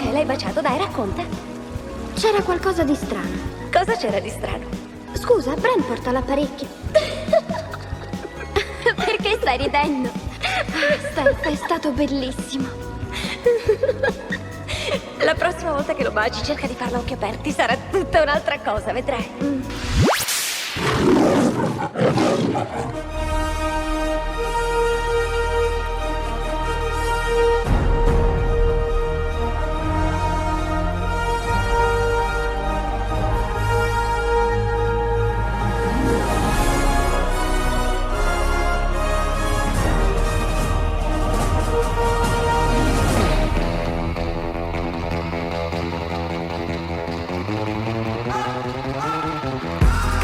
che l'hai baciato, dai, racconta. C'era qualcosa di strano. Cosa c'era di strano? Scusa, Bren porta l'apparecchio. Perché stai ridendo? Ah, Steph, è stato bellissimo. La prossima volta che lo baci cerca di farlo a occhi aperti, sarà tutta un'altra cosa, vedrai.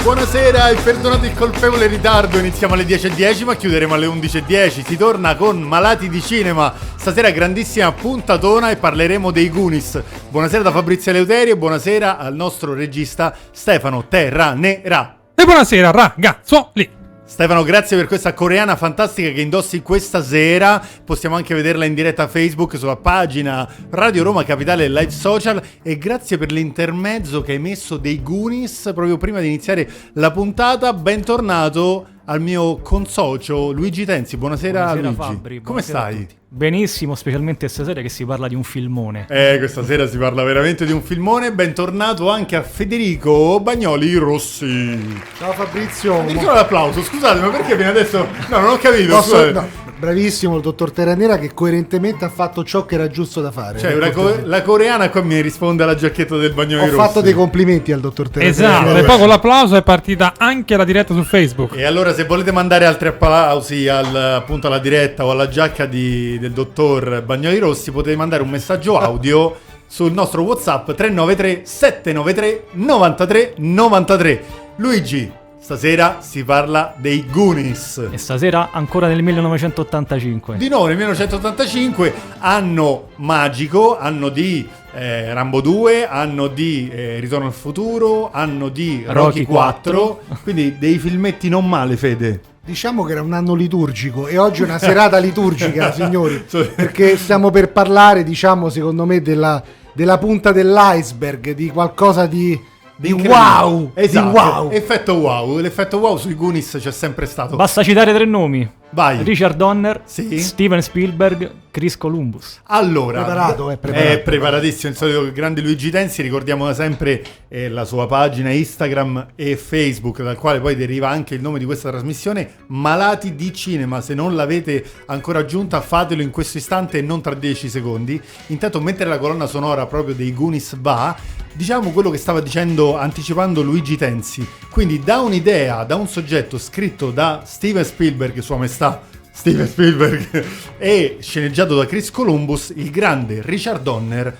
Buonasera e perdonate il colpevole ritardo, iniziamo alle 10.10 ma chiuderemo alle 11.10. Si torna con Malati di Cinema, stasera grandissima puntatona e parleremo dei Goonies. Buonasera da Fabrizio Eleuterio e buonasera al nostro regista Stefano Terranera. E buonasera ragazzuoli! Stefano, grazie per questa coreana fantastica che indossi questa sera. Possiamo anche vederla in diretta a Facebook sulla pagina Radio Roma Capitale Live Social. E grazie per l'intermezzo che hai messo dei Goonies proprio prima di iniziare la puntata. Bentornato al mio consocio Luigi Tenzi. Buonasera, Buonasera, Luigi. Fabri, Come buonasera a stai? Benissimo, specialmente stasera che si parla di un filmone. Eh, questa sera si parla veramente di un filmone. Bentornato anche a Federico Bagnoli Rossi. Ciao Fabrizio. Addirittura l'applauso, scusate, ma perché fino adesso. No, non ho capito. Posso- no, bravissimo il dottor Terranera che coerentemente ha fatto ciò che era giusto da fare. Cioè, una co- la coreana qua mi risponde alla giacchetta del Bagnoli Ho Rossi. fatto dei complimenti al dottor Terranera. Esatto, e poi con l'applauso è partita anche la diretta su Facebook. E allora se volete mandare altri applausi al, appunto alla diretta o alla giacca di- del dottor Bagnoli Rossi potete mandare un messaggio audio sul nostro Whatsapp 393 793 93 93. Luigi, stasera si parla dei Goonies. E stasera ancora nel 1985. Di nuovo nel 1985, anno magico, anno di eh, Rambo 2, anno di eh, Ritorno al futuro, anno di Rocky, Rocky 4, quindi dei filmetti non male, Fede. Diciamo che era un anno liturgico e oggi è una serata liturgica, signori, perché stiamo per parlare, diciamo, secondo me, della, della punta dell'iceberg, di qualcosa di, di wow. Esatto, Di wow. effetto wow, l'effetto wow sui Goonies c'è sempre stato. Basta citare tre nomi. Vai. Richard Donner, Sì. Steven Spielberg, Chris Columbus. Allora, Preparato, è preparato. È preparatissimo. Il solito grande Luigi Tensi. Ricordiamo sempre eh, la sua pagina Instagram e Facebook, dal quale poi deriva anche il nome di questa trasmissione. Malati di cinema. Se non l'avete ancora aggiunta, fatelo in questo istante e non tra 10 secondi. Intanto, mentre la colonna sonora proprio dei Goonies va. Diciamo quello che stava dicendo, anticipando Luigi Tensi. Quindi, da un'idea, da un soggetto scritto da Steven Spielberg, Sua Maestà Steven Spielberg e sceneggiato da Chris Columbus, il grande Richard Donner,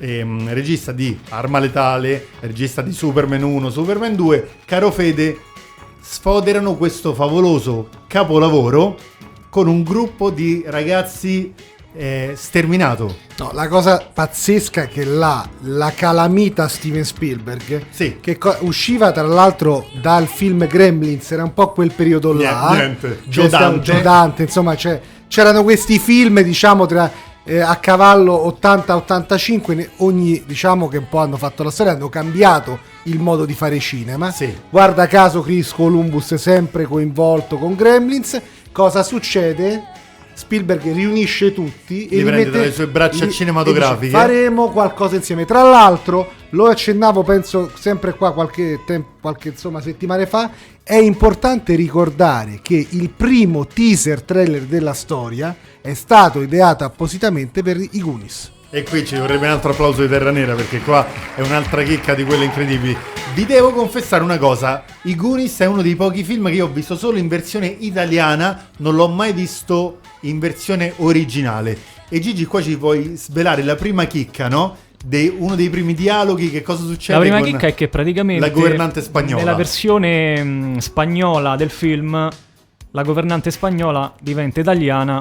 ehm, regista di Arma Letale, regista di Superman 1, Superman 2, caro Fede, sfoderano questo favoloso capolavoro con un gruppo di ragazzi eh, sterminato. No, la cosa pazzesca è che la, la calamita Steven Spielberg, Sì. che co- usciva tra l'altro dal film Gremlins, era un po' quel periodo là. Niente, Giodante. Giodante, insomma, c'è- c'erano questi film, diciamo, tra, eh, a cavallo 80-85, ne- ogni, diciamo, che un po' hanno fatto la storia, hanno cambiato il modo di fare cinema. Sì. Guarda caso Chris Columbus è sempre coinvolto con Gremlins. Cosa succede? Spielberg riunisce tutti Li e prende mette- dalle sue braccia li- cinematografiche. e dice, faremo qualcosa insieme. Tra l'altro, lo accennavo, penso sempre qua qualche, tempo, qualche insomma, settimane fa. È importante ricordare che il primo teaser trailer della storia è stato ideato appositamente per i Goonies. E qui ci vorrebbe un altro applauso di Terra Nera perché qua è un'altra chicca di quelle incredibili. Vi devo confessare una cosa, I Goonies è uno dei pochi film che io ho visto solo in versione italiana, non l'ho mai visto in versione originale. E Gigi qua ci puoi svelare la prima chicca, no? De uno dei primi dialoghi, che cosa succede La prima chicca è che praticamente la governante spagnola. nella versione mh, spagnola del film la governante spagnola diventa italiana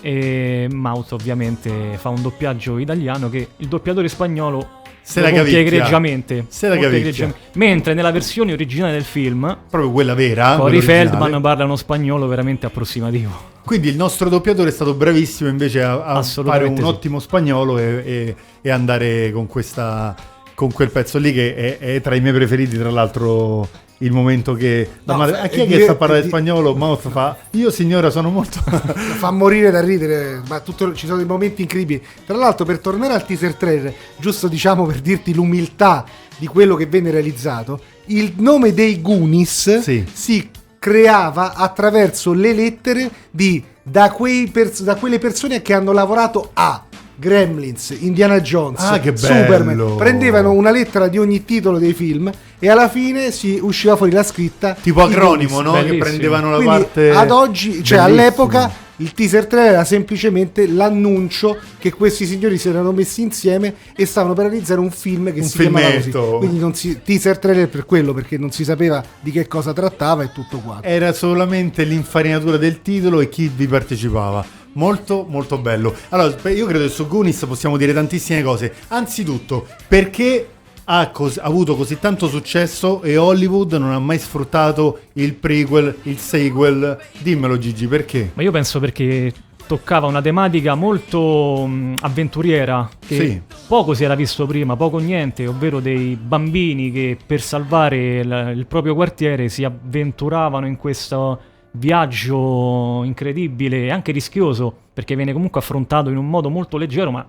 e Maut ovviamente fa un doppiaggio italiano che il doppiatore spagnolo Se la cavicchia. egregiamente. Se la cavicchia. Mentre nella versione originale del film, Proprio quella vera. Cory quella originale. Feldman parla uno spagnolo veramente approssimativo. Quindi il nostro doppiatore è stato bravissimo invece a, a fare un sì. ottimo spagnolo e, e- e andare con questa con quel pezzo lì che è, è tra i miei preferiti, tra l'altro il momento che No, fa- a chi è che di- sta a parlare di- spagnolo? Mouth fa io signora sono molto fa morire da ridere, ma tutto- ci sono dei momenti incredibili. Tra l'altro, per tornare al teaser trailer, giusto diciamo per dirti l'umiltà di quello che venne realizzato, il nome dei Goonies Sì. si creava attraverso le lettere di da, quei pers- da quelle persone che hanno lavorato a Gremlins, Indiana Jones, Ah, che bello! Superman. Prendevano una lettera di ogni titolo dei film e alla fine si usciva fuori la scritta tipo acronimo, no? Che Bellissimo. prendevano la Quindi parte ad oggi, cioè Bellissimo. all'epoca, il teaser trailer era semplicemente l'annuncio che questi signori si erano messi insieme e stavano per realizzare un film che Un si chiamava così. filmetto. Quindi non si, teaser trailer per quello, perché non si sapeva di che cosa trattava e tutto quanto. era solamente l'infarinatura del titolo e chi vi partecipava. Molto molto bello. Allora, io credo che su Goonies possiamo dire tantissime cose. Anzitutto, perché ha, cos- ha avuto così tanto successo e Hollywood non ha mai sfruttato il prequel, il sequel? Dimmelo Gigi, perché? Ma io penso perché toccava una tematica molto mh, avventuriera che Sì. poco si era visto prima, poco niente, ovvero dei bambini che per salvare il, il proprio quartiere si avventuravano in questo viaggio incredibile e anche rischioso, perché viene comunque affrontato in un modo molto leggero, ma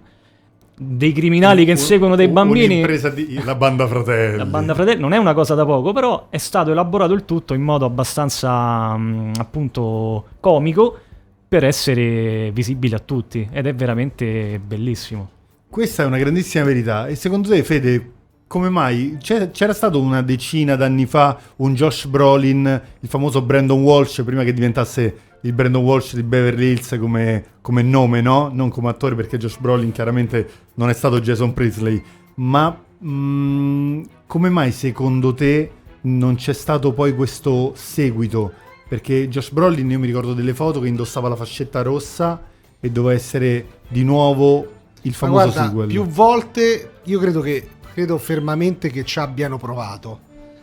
dei criminali che inseguono dei bambini... Un'impresa di la banda fratelli. La banda fratelli non è una cosa da poco, però è stato elaborato il tutto in modo abbastanza mh, appunto comico per essere visibile a tutti ed è veramente bellissimo. Questa è una grandissima verità. E secondo te, Fede, come mai c'era stato una decina d'anni fa un Josh Brolin, il famoso Brandon Walsh, prima che diventasse il Brandon Walsh di Beverly Hills come, come nome, no? Non come attore, perché Josh Brolin chiaramente non è stato Jason Priestley. Ma mm, come mai secondo te non c'è stato poi questo seguito? Perché Josh Brolin, io mi ricordo delle foto che indossava la fascetta rossa e doveva essere di nuovo il Ma famoso guarda, sequel. più volte io credo che credo fermamente che ci abbiano provato.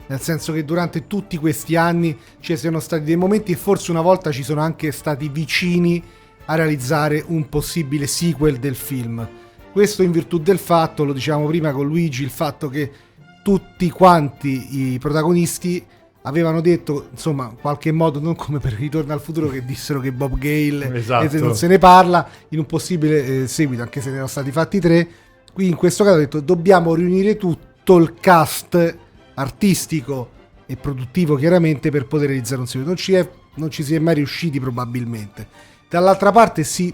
Nel senso che durante tutti questi anni ci siano stati dei momenti e forse una volta ci sono anche stati vicini a realizzare un possibile sequel del film. Questo in virtù del fatto, lo dicevamo prima con Luigi, il fatto che tutti quanti i protagonisti avevano detto, insomma, in qualche modo, non come per Ritorno al futuro che dissero che Bob Gale Esatto. e se non se ne parla in un possibile eh, seguito, anche se ne erano stati fatti tre. Qui in questo caso ho detto dobbiamo riunire tutto il cast artistico e produttivo chiaramente per poter realizzare un seguito. Non ci, è- non ci si è mai riusciti probabilmente. Dall'altra parte si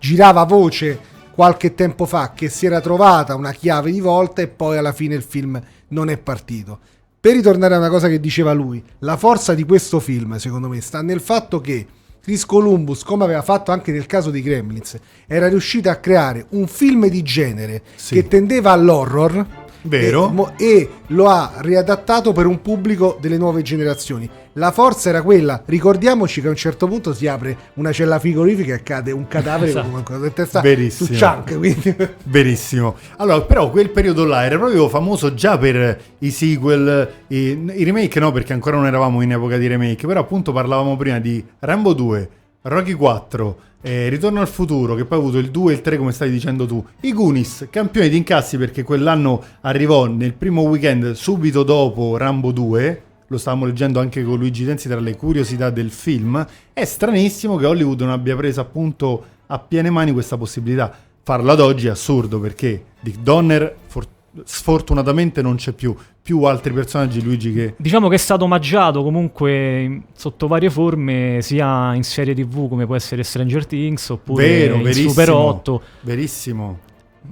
girava voce qualche tempo fa che si era trovata una chiave di volta e poi alla fine il film non è partito. Per ritornare a una cosa che diceva lui, la forza di questo film, secondo me, sta nel fatto che Chris Columbus, come aveva fatto anche nel caso di Gremlins, era riuscito a creare un film di genere Sì. che tendeva all'horror. Vero. E, mo- e lo ha riadattato per un pubblico delle nuove generazioni. La forza era quella. Ricordiamoci che a un certo punto si apre una cella frigoriferica e cade un cadavere Esatto. con una testa Verissimo. su Chunk. Quindi Verissimo. Allora, però quel periodo là era proprio famoso già per i sequel, i, i remake no, perché ancora non eravamo in epoca di remake, però appunto parlavamo prima di Rambo 2, Rocky 4, eh, Ritorno al futuro, che poi ha avuto il 2 e il 3 come stai dicendo tu. I Goonies, campioni di incassi perché quell'anno arrivò nel primo weekend subito dopo Rambo 2. Lo stavamo leggendo anche con Luigi Tenzi tra le curiosità del film. È stranissimo che Hollywood non abbia preso appunto a piene mani questa possibilità. Farlo ad oggi è assurdo perché Dick Donner for- sfortunatamente non c'è più. Più altri personaggi, Luigi, che Diciamo che è stato omaggiato comunque sotto varie forme, sia in serie tv come può essere Stranger Things oppure Vero, in. Super 8. verissimo.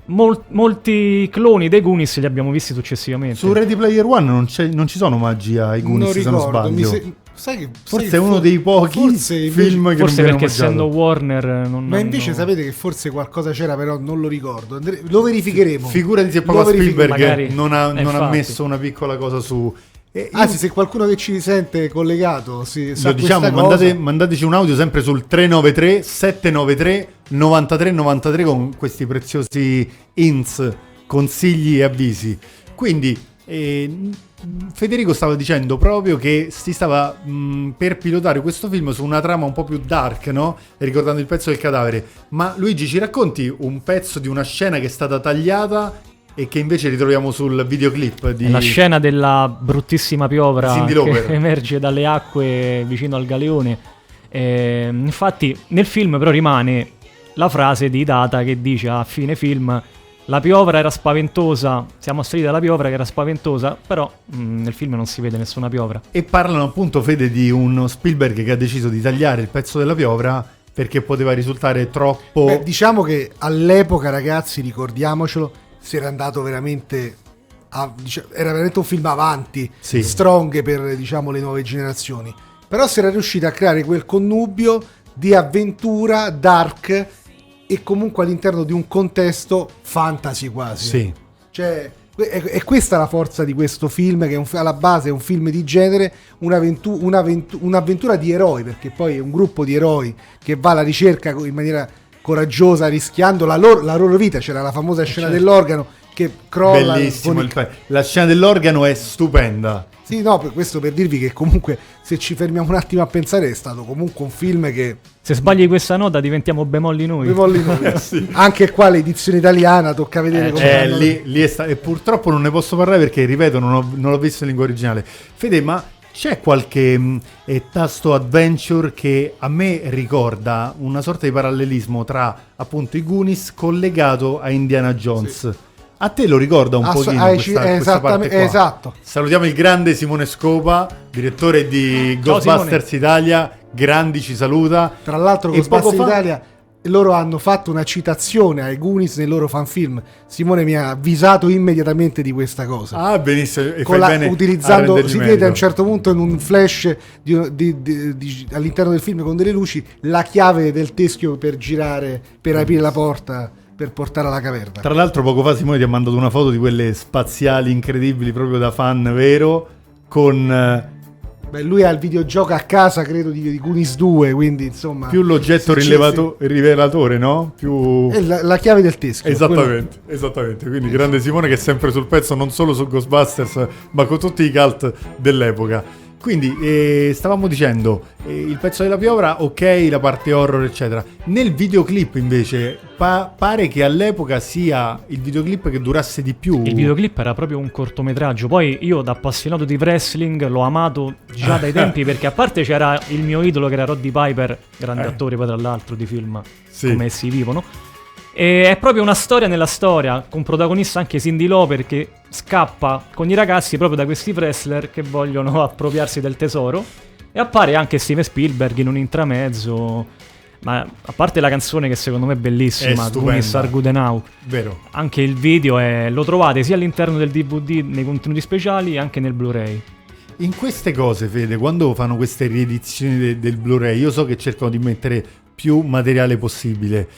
Mol- molti cloni dei Goonies li abbiamo visti successivamente. Su Ready Player One non, c'è- non ci sono omaggi ai Goonies, se non ricordo, mi sbaglio. se- sai che, Forse sai è uno for- dei pochi forse invece- film che Forse non perché essendo Warner non Ma invece hanno- sapete che forse qualcosa c'era, però non lo ricordo. Andre- lo verificheremo. Figurati se proprio. Spielberg Magari. non, ha, Eh, non ha messo una piccola cosa su. E io- Anzi, se qualcuno che ci sente collegato si sa lo diciamo, mandate- cosa, mandateci un audio sempre sul 393 793 9393 con questi preziosi hints consigli e avvisi. Quindi eh, Federico stava dicendo proprio che si stava mh, per pilotare questo film su una trama un po' più dark, no? Ricordando il pezzo del cadavere. Ma Luigi, ci racconti un pezzo di una scena che è stata tagliata e che invece ritroviamo sul videoclip di La scena della bruttissima piovra che emerge dalle acque vicino al galeone. Eh, infatti, nel film però rimane la frase di Data che dice a fine film: La piovra era spaventosa. Siamo assaliti dalla piovra che era spaventosa, però mm, nel film non si vede nessuna piovra. E parlano appunto, Fede, di uno Spielberg che ha deciso di tagliare il pezzo della piovra perché poteva risultare troppo... Beh, diciamo che all'epoca, ragazzi, ricordiamocelo, si era andato veramente. a- dicia- era veramente un film avanti, Sì. strong per diciamo le nuove generazioni. Però si era riuscito a creare quel connubio di avventura, dark e comunque all'interno di un contesto fantasy quasi. Sì. Cioè, è, questa la forza di questo film, che un alla base è un film di genere, un'avventu- un'avventu- un'avventura di eroi, perché poi è un gruppo di eroi che va alla ricerca in maniera coraggiosa, rischiando la loro, la loro vita. C'era la famosa scena dell'organo che crolla. Bellissimo il La scena dell'organo è stupenda. Sì, no, per questo per dirvi che comunque se ci fermiamo un attimo a pensare è stato comunque un film che Se sbagli questa nota diventiamo bemolli noi. vi voglio dire. anche qua l'edizione italiana tocca vedere come Eh, hanno- lì, lì è sta- e purtroppo non ne posso parlare perché, ripeto, non, ho- non l'ho visto in lingua originale. Fede, ma c'è qualche mh, eh, tasto adventure che a me ricorda una sorta di parallelismo tra appunto i Goonies collegato a Indiana Jones? A te lo ricorda un Asso- pochino questa, questa esattamente- parte qua? esatto. Salutiamo il grande Simone Scopa, direttore di Ciao, Ghostbusters Italia. Grandi ci saluta. Tra l'altro E Ghostbusters fa- Italia loro hanno fatto una citazione ai Goonies nei loro fanfilm. Simone mi ha avvisato immediatamente di questa cosa. Ah, benissimo. E la- utilizzando, si vede a un certo punto in un flash di- di- di- di- all'interno del film con delle luci la chiave del teschio per girare, per aprire la porta, per portare alla caverna. Tra l'altro poco fa Simone ti ha mandato una foto di quelle spaziali incredibili proprio da fan vero con eh, Beh, lui ha il videogioco a casa, credo, di, di Goonies 2, quindi insomma... più l'oggetto rilevato- rivelatore, no? Più... La, la chiave del teschio. Esattamente, esattamente. Quindi grande Simone che è sempre sul pezzo non solo su Ghostbusters ma con tutti i cult dell'epoca. Quindi eh, stavamo dicendo eh, il pezzo della piovra, ok, la parte horror eccetera. Nel videoclip invece pa- pare che all'epoca sia il videoclip che durasse di più. Il videoclip era proprio un cortometraggio. Poi io, da appassionato di wrestling, l'ho amato già dai tempi perché, a parte, c'era il mio idolo che era Roddy Piper, grande Eh. attore, poi tra l'altro di film Sì. come essi vivono. E è proprio una storia nella storia, con protagonista anche Cindy Lauper che scappa con i ragazzi proprio da questi wrestler che vogliono appropriarsi del tesoro. E appare anche Steven Spielberg in un intramezzo. Ma a parte la canzone che secondo me è bellissima. Goonies Are Good Now. Vero. Anche il video è- lo trovate sia all'interno del DVD nei contenuti speciali anche nel Blu-ray. In queste cose, Fede, quando fanno queste riedizioni de- del Blu-ray, io so che cercano di mettere più materiale possibile,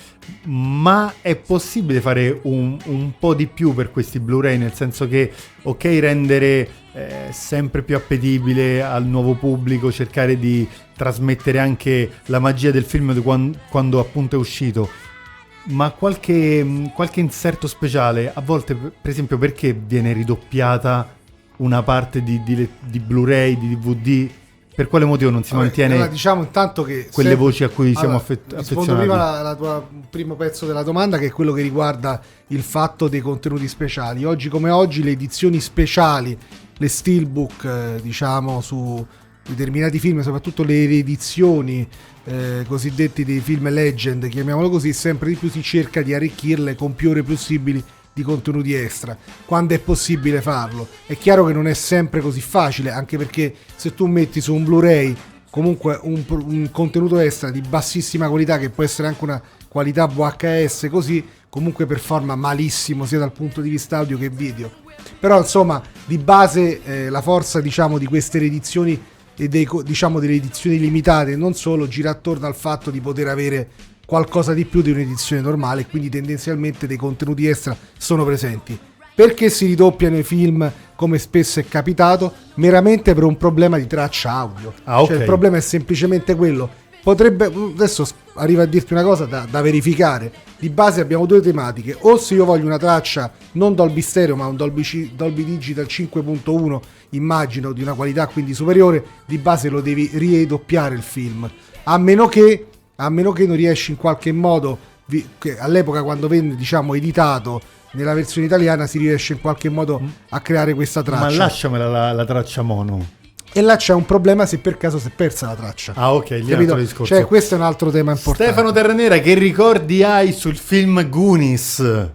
ma è possibile fare un, un po' di più per questi Blu-ray, nel senso che, ok, rendere eh, sempre più appetibile al nuovo pubblico, cercare di trasmettere anche la magia del film di quan- quando appunto è uscito, ma qualche, qualche inserto speciale, a volte, per esempio, perché viene ridoppiata una parte di, di- di Blu-ray, di DVD? Per quale motivo non si Vabbè, mantiene allora diciamo intanto che quelle sempre- voci a cui siamo Allora, rispondo affezionati? prima alla, alla tua primo pezzo della domanda che è quello che riguarda il fatto dei contenuti speciali. Oggi come oggi le edizioni speciali, le steelbook, eh, diciamo su determinati film, soprattutto le riedizioni eh, cosiddetti dei film legend, chiamiamolo così, sempre di più si cerca di arricchirle con più ore possibili di contenuti extra, quando è possibile farlo. È chiaro che non è sempre così facile, anche perché se tu metti su un Blu-ray comunque un, un contenuto extra di bassissima qualità, che può essere anche una qualità VHS, così comunque performa malissimo sia dal punto di vista audio che video. Però insomma, di base eh, la forza diciamo di queste riedizioni e dei, diciamo delle edizioni limitate non solo gira attorno al fatto di poter avere qualcosa di più di un'edizione normale quindi tendenzialmente dei contenuti extra sono presenti. Perché si ridoppiano i film come spesso è capitato? Meramente per un problema di traccia audio. Ah, ok. Cioè il problema è semplicemente quello. potrebbe adesso s- arrivo a dirti una cosa da, da verificare di base abbiamo due tematiche o se io voglio una traccia non Dolby Stereo ma un Dolby, Dolby Digital 5.1 immagino di una qualità quindi superiore di base lo devi ridoppiare il film a meno che a meno che non riesci in qualche modo all'epoca quando venne diciamo editato nella versione italiana si riesce in qualche modo a creare questa Ma traccia lasciamela la, la traccia mono. e là c'è un problema se per caso si è persa la traccia Ah, ok, lì è altro discorso. Cioè, questo è un altro tema importante. Stefano Terranera, che ricordi hai sul film Goonies?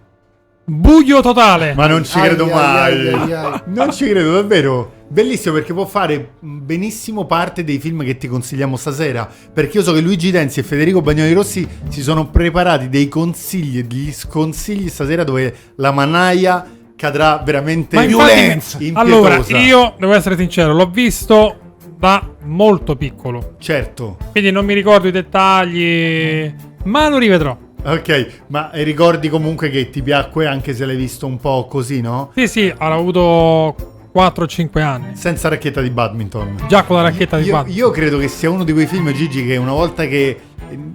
Buio totale. Ma non ci credo ai, mai. ai, ai, ai. Non ci credo, davvero. Bellissimo perché può fare benissimo parte dei film che ti consigliamo stasera. Perché io so che Luigi Denzi e Federico Bagnoli Rossi si sono preparati dei consigli e degli sconsigli stasera dove la manaia cadrà veramente Ma infatti- allora, io devo essere sincero, l'ho visto da molto piccolo. Certo. Quindi non mi ricordo i dettagli, ma lo rivedrò. Ok, ma ricordi comunque che ti piacque anche se l'hai visto un po' così, no? Sì, sì, avrò avuto 4-5 anni. Senza racchetta di badminton. Già con la racchetta di Io, badminton. io credo che sia uno di quei film, Gigi, che una volta che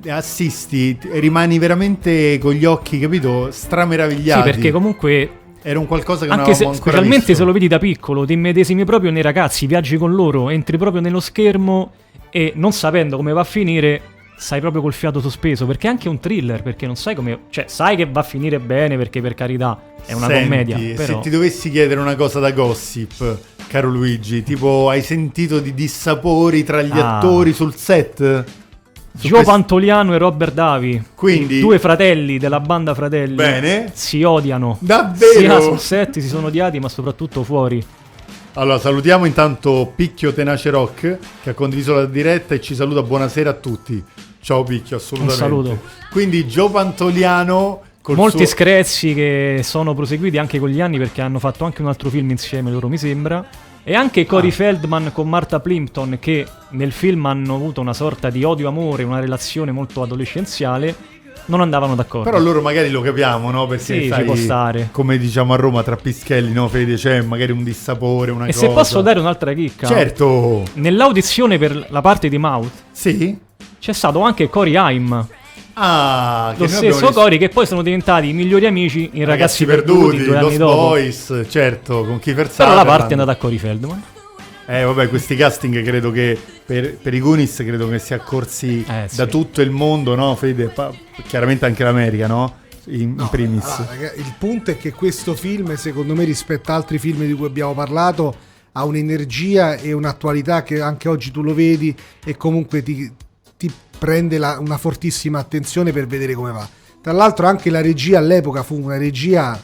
assisti rimani veramente con gli occhi, capito? Sì, Strameravigliati. perché comunque Era un qualcosa che non Anche se, avevamo ancora specialmente visto. se lo vedi da piccolo, ti immedesimi proprio nei ragazzi, viaggi con loro, entri proprio nello schermo e non sapendo come va a finire, sai proprio col fiato sospeso. Perché è anche un thriller, perché non sai come. Cioè, sai che va a finire bene perché per carità è una Senti, commedia. Se Però. ti dovessi chiedere una cosa da gossip, caro Luigi, tipo hai sentito di dissapori tra gli Ah. attori sul set? Su Gio quest- Pantoliano e Robert Davi, Quindi- due fratelli della banda Fratelli, Bene. si odiano. Davvero? Sia sul set si sono odiati, ma soprattutto fuori. Allora, salutiamo intanto Picchio Tenace Rock che ha condiviso la diretta e ci saluta. Buonasera a tutti. Ciao Picchio, assolutamente. Un saluto. Quindi Gio Pantoliano Molti suo... screzi che sono proseguiti anche con gli anni perché hanno fatto anche un altro film insieme loro mi sembra. E anche Ah. Corey Feldman con Martha Plimpton che nel film hanno avuto una sorta di odio-amore, una relazione molto adolescenziale, non andavano d'accordo. Però loro magari lo capiamo, no? Perché Sì, ci sai, può stare. come diciamo a Roma tra pischelli, no? Fede, c'è magari un dissapore, una e cosa. se posso dare un'altra chicca, Certo. nell'audizione per la parte di Mouth Sì? C'è stato anche Cory Haim, Ah, che lo stesso Cory che poi sono diventati i migliori amici in Ragazzi, Perduti, due Lost anni dopo. Boys, certo, con Kiefer Però la Sutherland. parte è andata a Cory Feldman. Eh, vabbè, questi casting credo che per, per i Goonies credo che sia corsi Eh, sì. da tutto il mondo, no? Fede, Pa- chiaramente anche l'America, no? In, in primis. Allora, il punto è che questo film, secondo me, rispetto a altri film di cui abbiamo parlato, ha un'energia e un'attualità che anche oggi tu lo vedi e comunque ti, ti prende la- una fortissima attenzione per vedere come va. Tra l'altro anche la regia all'epoca fu una regia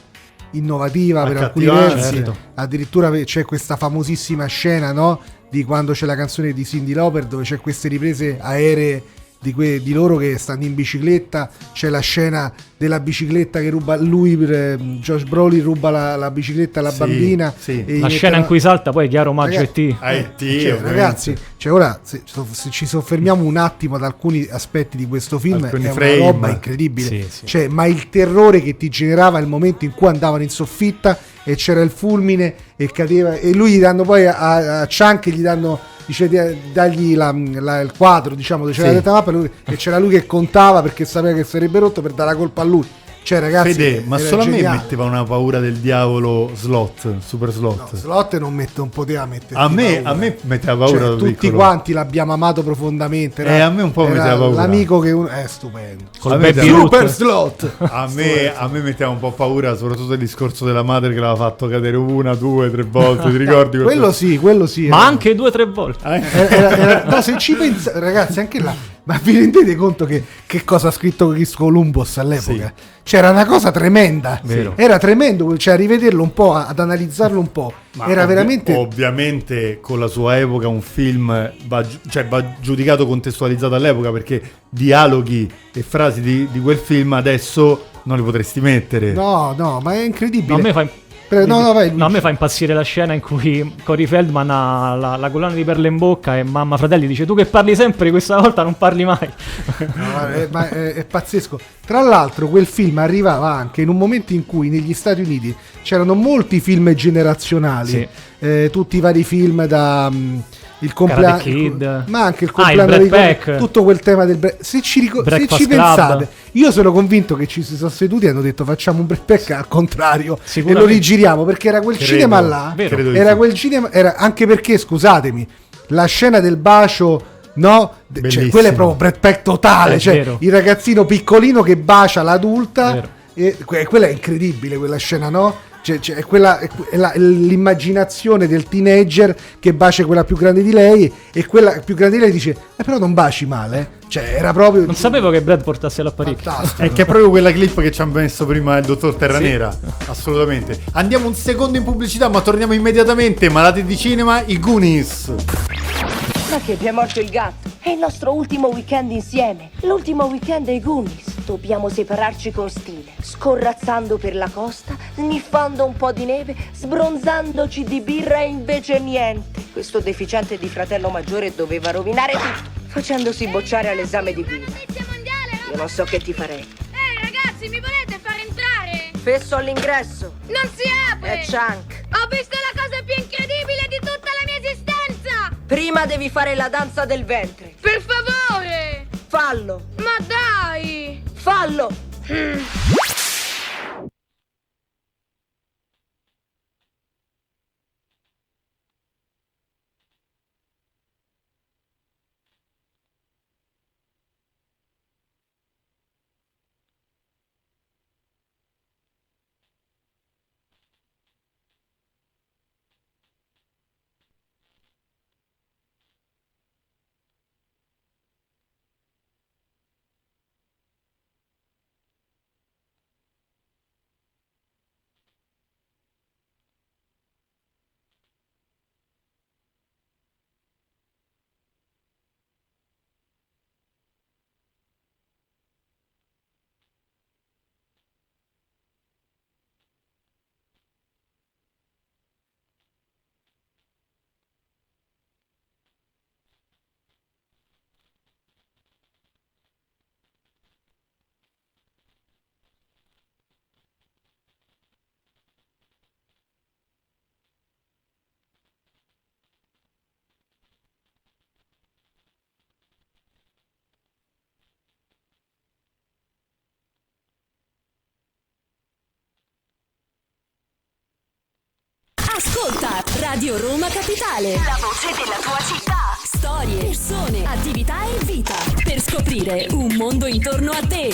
innovativa per alcuni versi. Certo. Addirittura c'è questa famosissima scena, no? Di quando c'è la canzone di Cindy Lauper dove c'è queste riprese aeree di, que- di loro che stanno in bicicletta. C'è la scena della bicicletta che ruba lui, eh, Josh Brolin ruba la, la bicicletta alla Sì, bambina. sì. e La scena in cui salta poi è chiaro omaggio Ragazzi, e T. Ah, T, cioè, ragazzi, cioè ora se, se ci soffermiamo un attimo ad alcuni aspetti di questo film, Alcuni è frame. una roba incredibile. Sì, sì. Cioè, ma il terrore che ti generava il momento in cui andavano in soffitta e c'era il fulmine e cadeva, e lui gli danno poi a, a Chunk gli danno. Dice di- dagli la- la- il quadro diciamo dove c'era Sì. la detta mappa lui- e c'era lui che contava perché sapeva che sarebbe rotto per dare la colpa a lui cioè ragazzi Fede, ma solo a me metteva una paura del diavolo slot, super No, slot. Slot non, mette, non poteva mettere a, me, a me metteva paura Cioè, tutti piccolo. quanti l'abbiamo amato profondamente. Eh, a me un po' metteva paura. L'amico che uno è stupendo. Col baby. Super slot. A me, a me metteva un po' paura, soprattutto il discorso della madre che l'aveva fatto cadere una, due, tre volte. Ti ricordi? quel- quello sì, quello sì. Ma era- anche due o tre volte. Eh? era- era- era- no, se ci pensate, ragazzi, anche là. Ma vi rendete conto che, che cosa ha scritto Chris Columbus all'epoca? C'era una cosa tremenda. Vero. Era tremendo, cioè a rivederlo un po', ad analizzarlo un po'. Ma era ovvi- veramente. Ovviamente con la sua epoca un film va, gi- cioè, va giudicato contestualizzato all'epoca perché dialoghi e frasi di, di quel film adesso non li potresti mettere. No, no, ma è incredibile. No, a me fa Pre- no, no, vai, No, a me fa impazzire la scena in cui Cory Feldman ha la, la collana di perle in bocca e mamma fratelli dice tu che parli sempre questa volta non parli mai. No, è, ma è- è pazzesco. Tra l'altro, quel film arrivava anche in un momento in cui negli Stati Uniti c'erano molti film generazionali, Sì. eh, tutti i vari film da. mh, il compleanno, Kid. ma anche il Ah, il compleanno Brad di Pack. tutto quel tema del bre- se ci, rico- se ci pensate, io sono convinto che ci si sono seduti e hanno detto facciamo un Brad Pack al contrario e lo rigiriamo perché era quel Credo, cinema là, credo era quel cinema, era anche perché scusatemi, la scena del bacio No, cioè, quello è proprio Brad Pack totale. Cioè, il ragazzino piccolino che bacia l'adulta. E que- quella è incredibile, quella scena, no? Cioè, cioè, è quella, è è la- è l'immaginazione del teenager che bacia quella più grande di lei. E quella più grande di lei dice: Eh, però non baci male. eh." Cioè, era proprio. Non sapevo che Brad portasse l'apparecchio. È che è proprio quella clip che ci ha messo prima il dottor Terranera. Assolutamente. Andiamo un secondo in pubblicità, ma torniamo immediatamente. Malati di cinema, i Goonies. Ma che vi è morto il gatto? È il nostro ultimo weekend insieme. L'ultimo weekend dei Goonies. Dobbiamo separarci con stile, scorrazzando per la costa, sniffando un po' di neve, sbronzandoci di birra e invece niente. Questo deficiente di fratello maggiore doveva rovinare tutto, facendosi bocciare all'esame di guida. Io non so che ti farei. Ehi ragazzi, mi volete far entrare? Fesso all'ingresso. Non si apre! È Chunk. Ho visto la cosa più incredibile Prima devi fare la danza del ventre. Per favore! Fallo. Ma dai! Fallo. Ascolta Radio Roma Capitale. La voce della tua città. Storie, persone, attività e vita. Per scoprire un mondo intorno a te.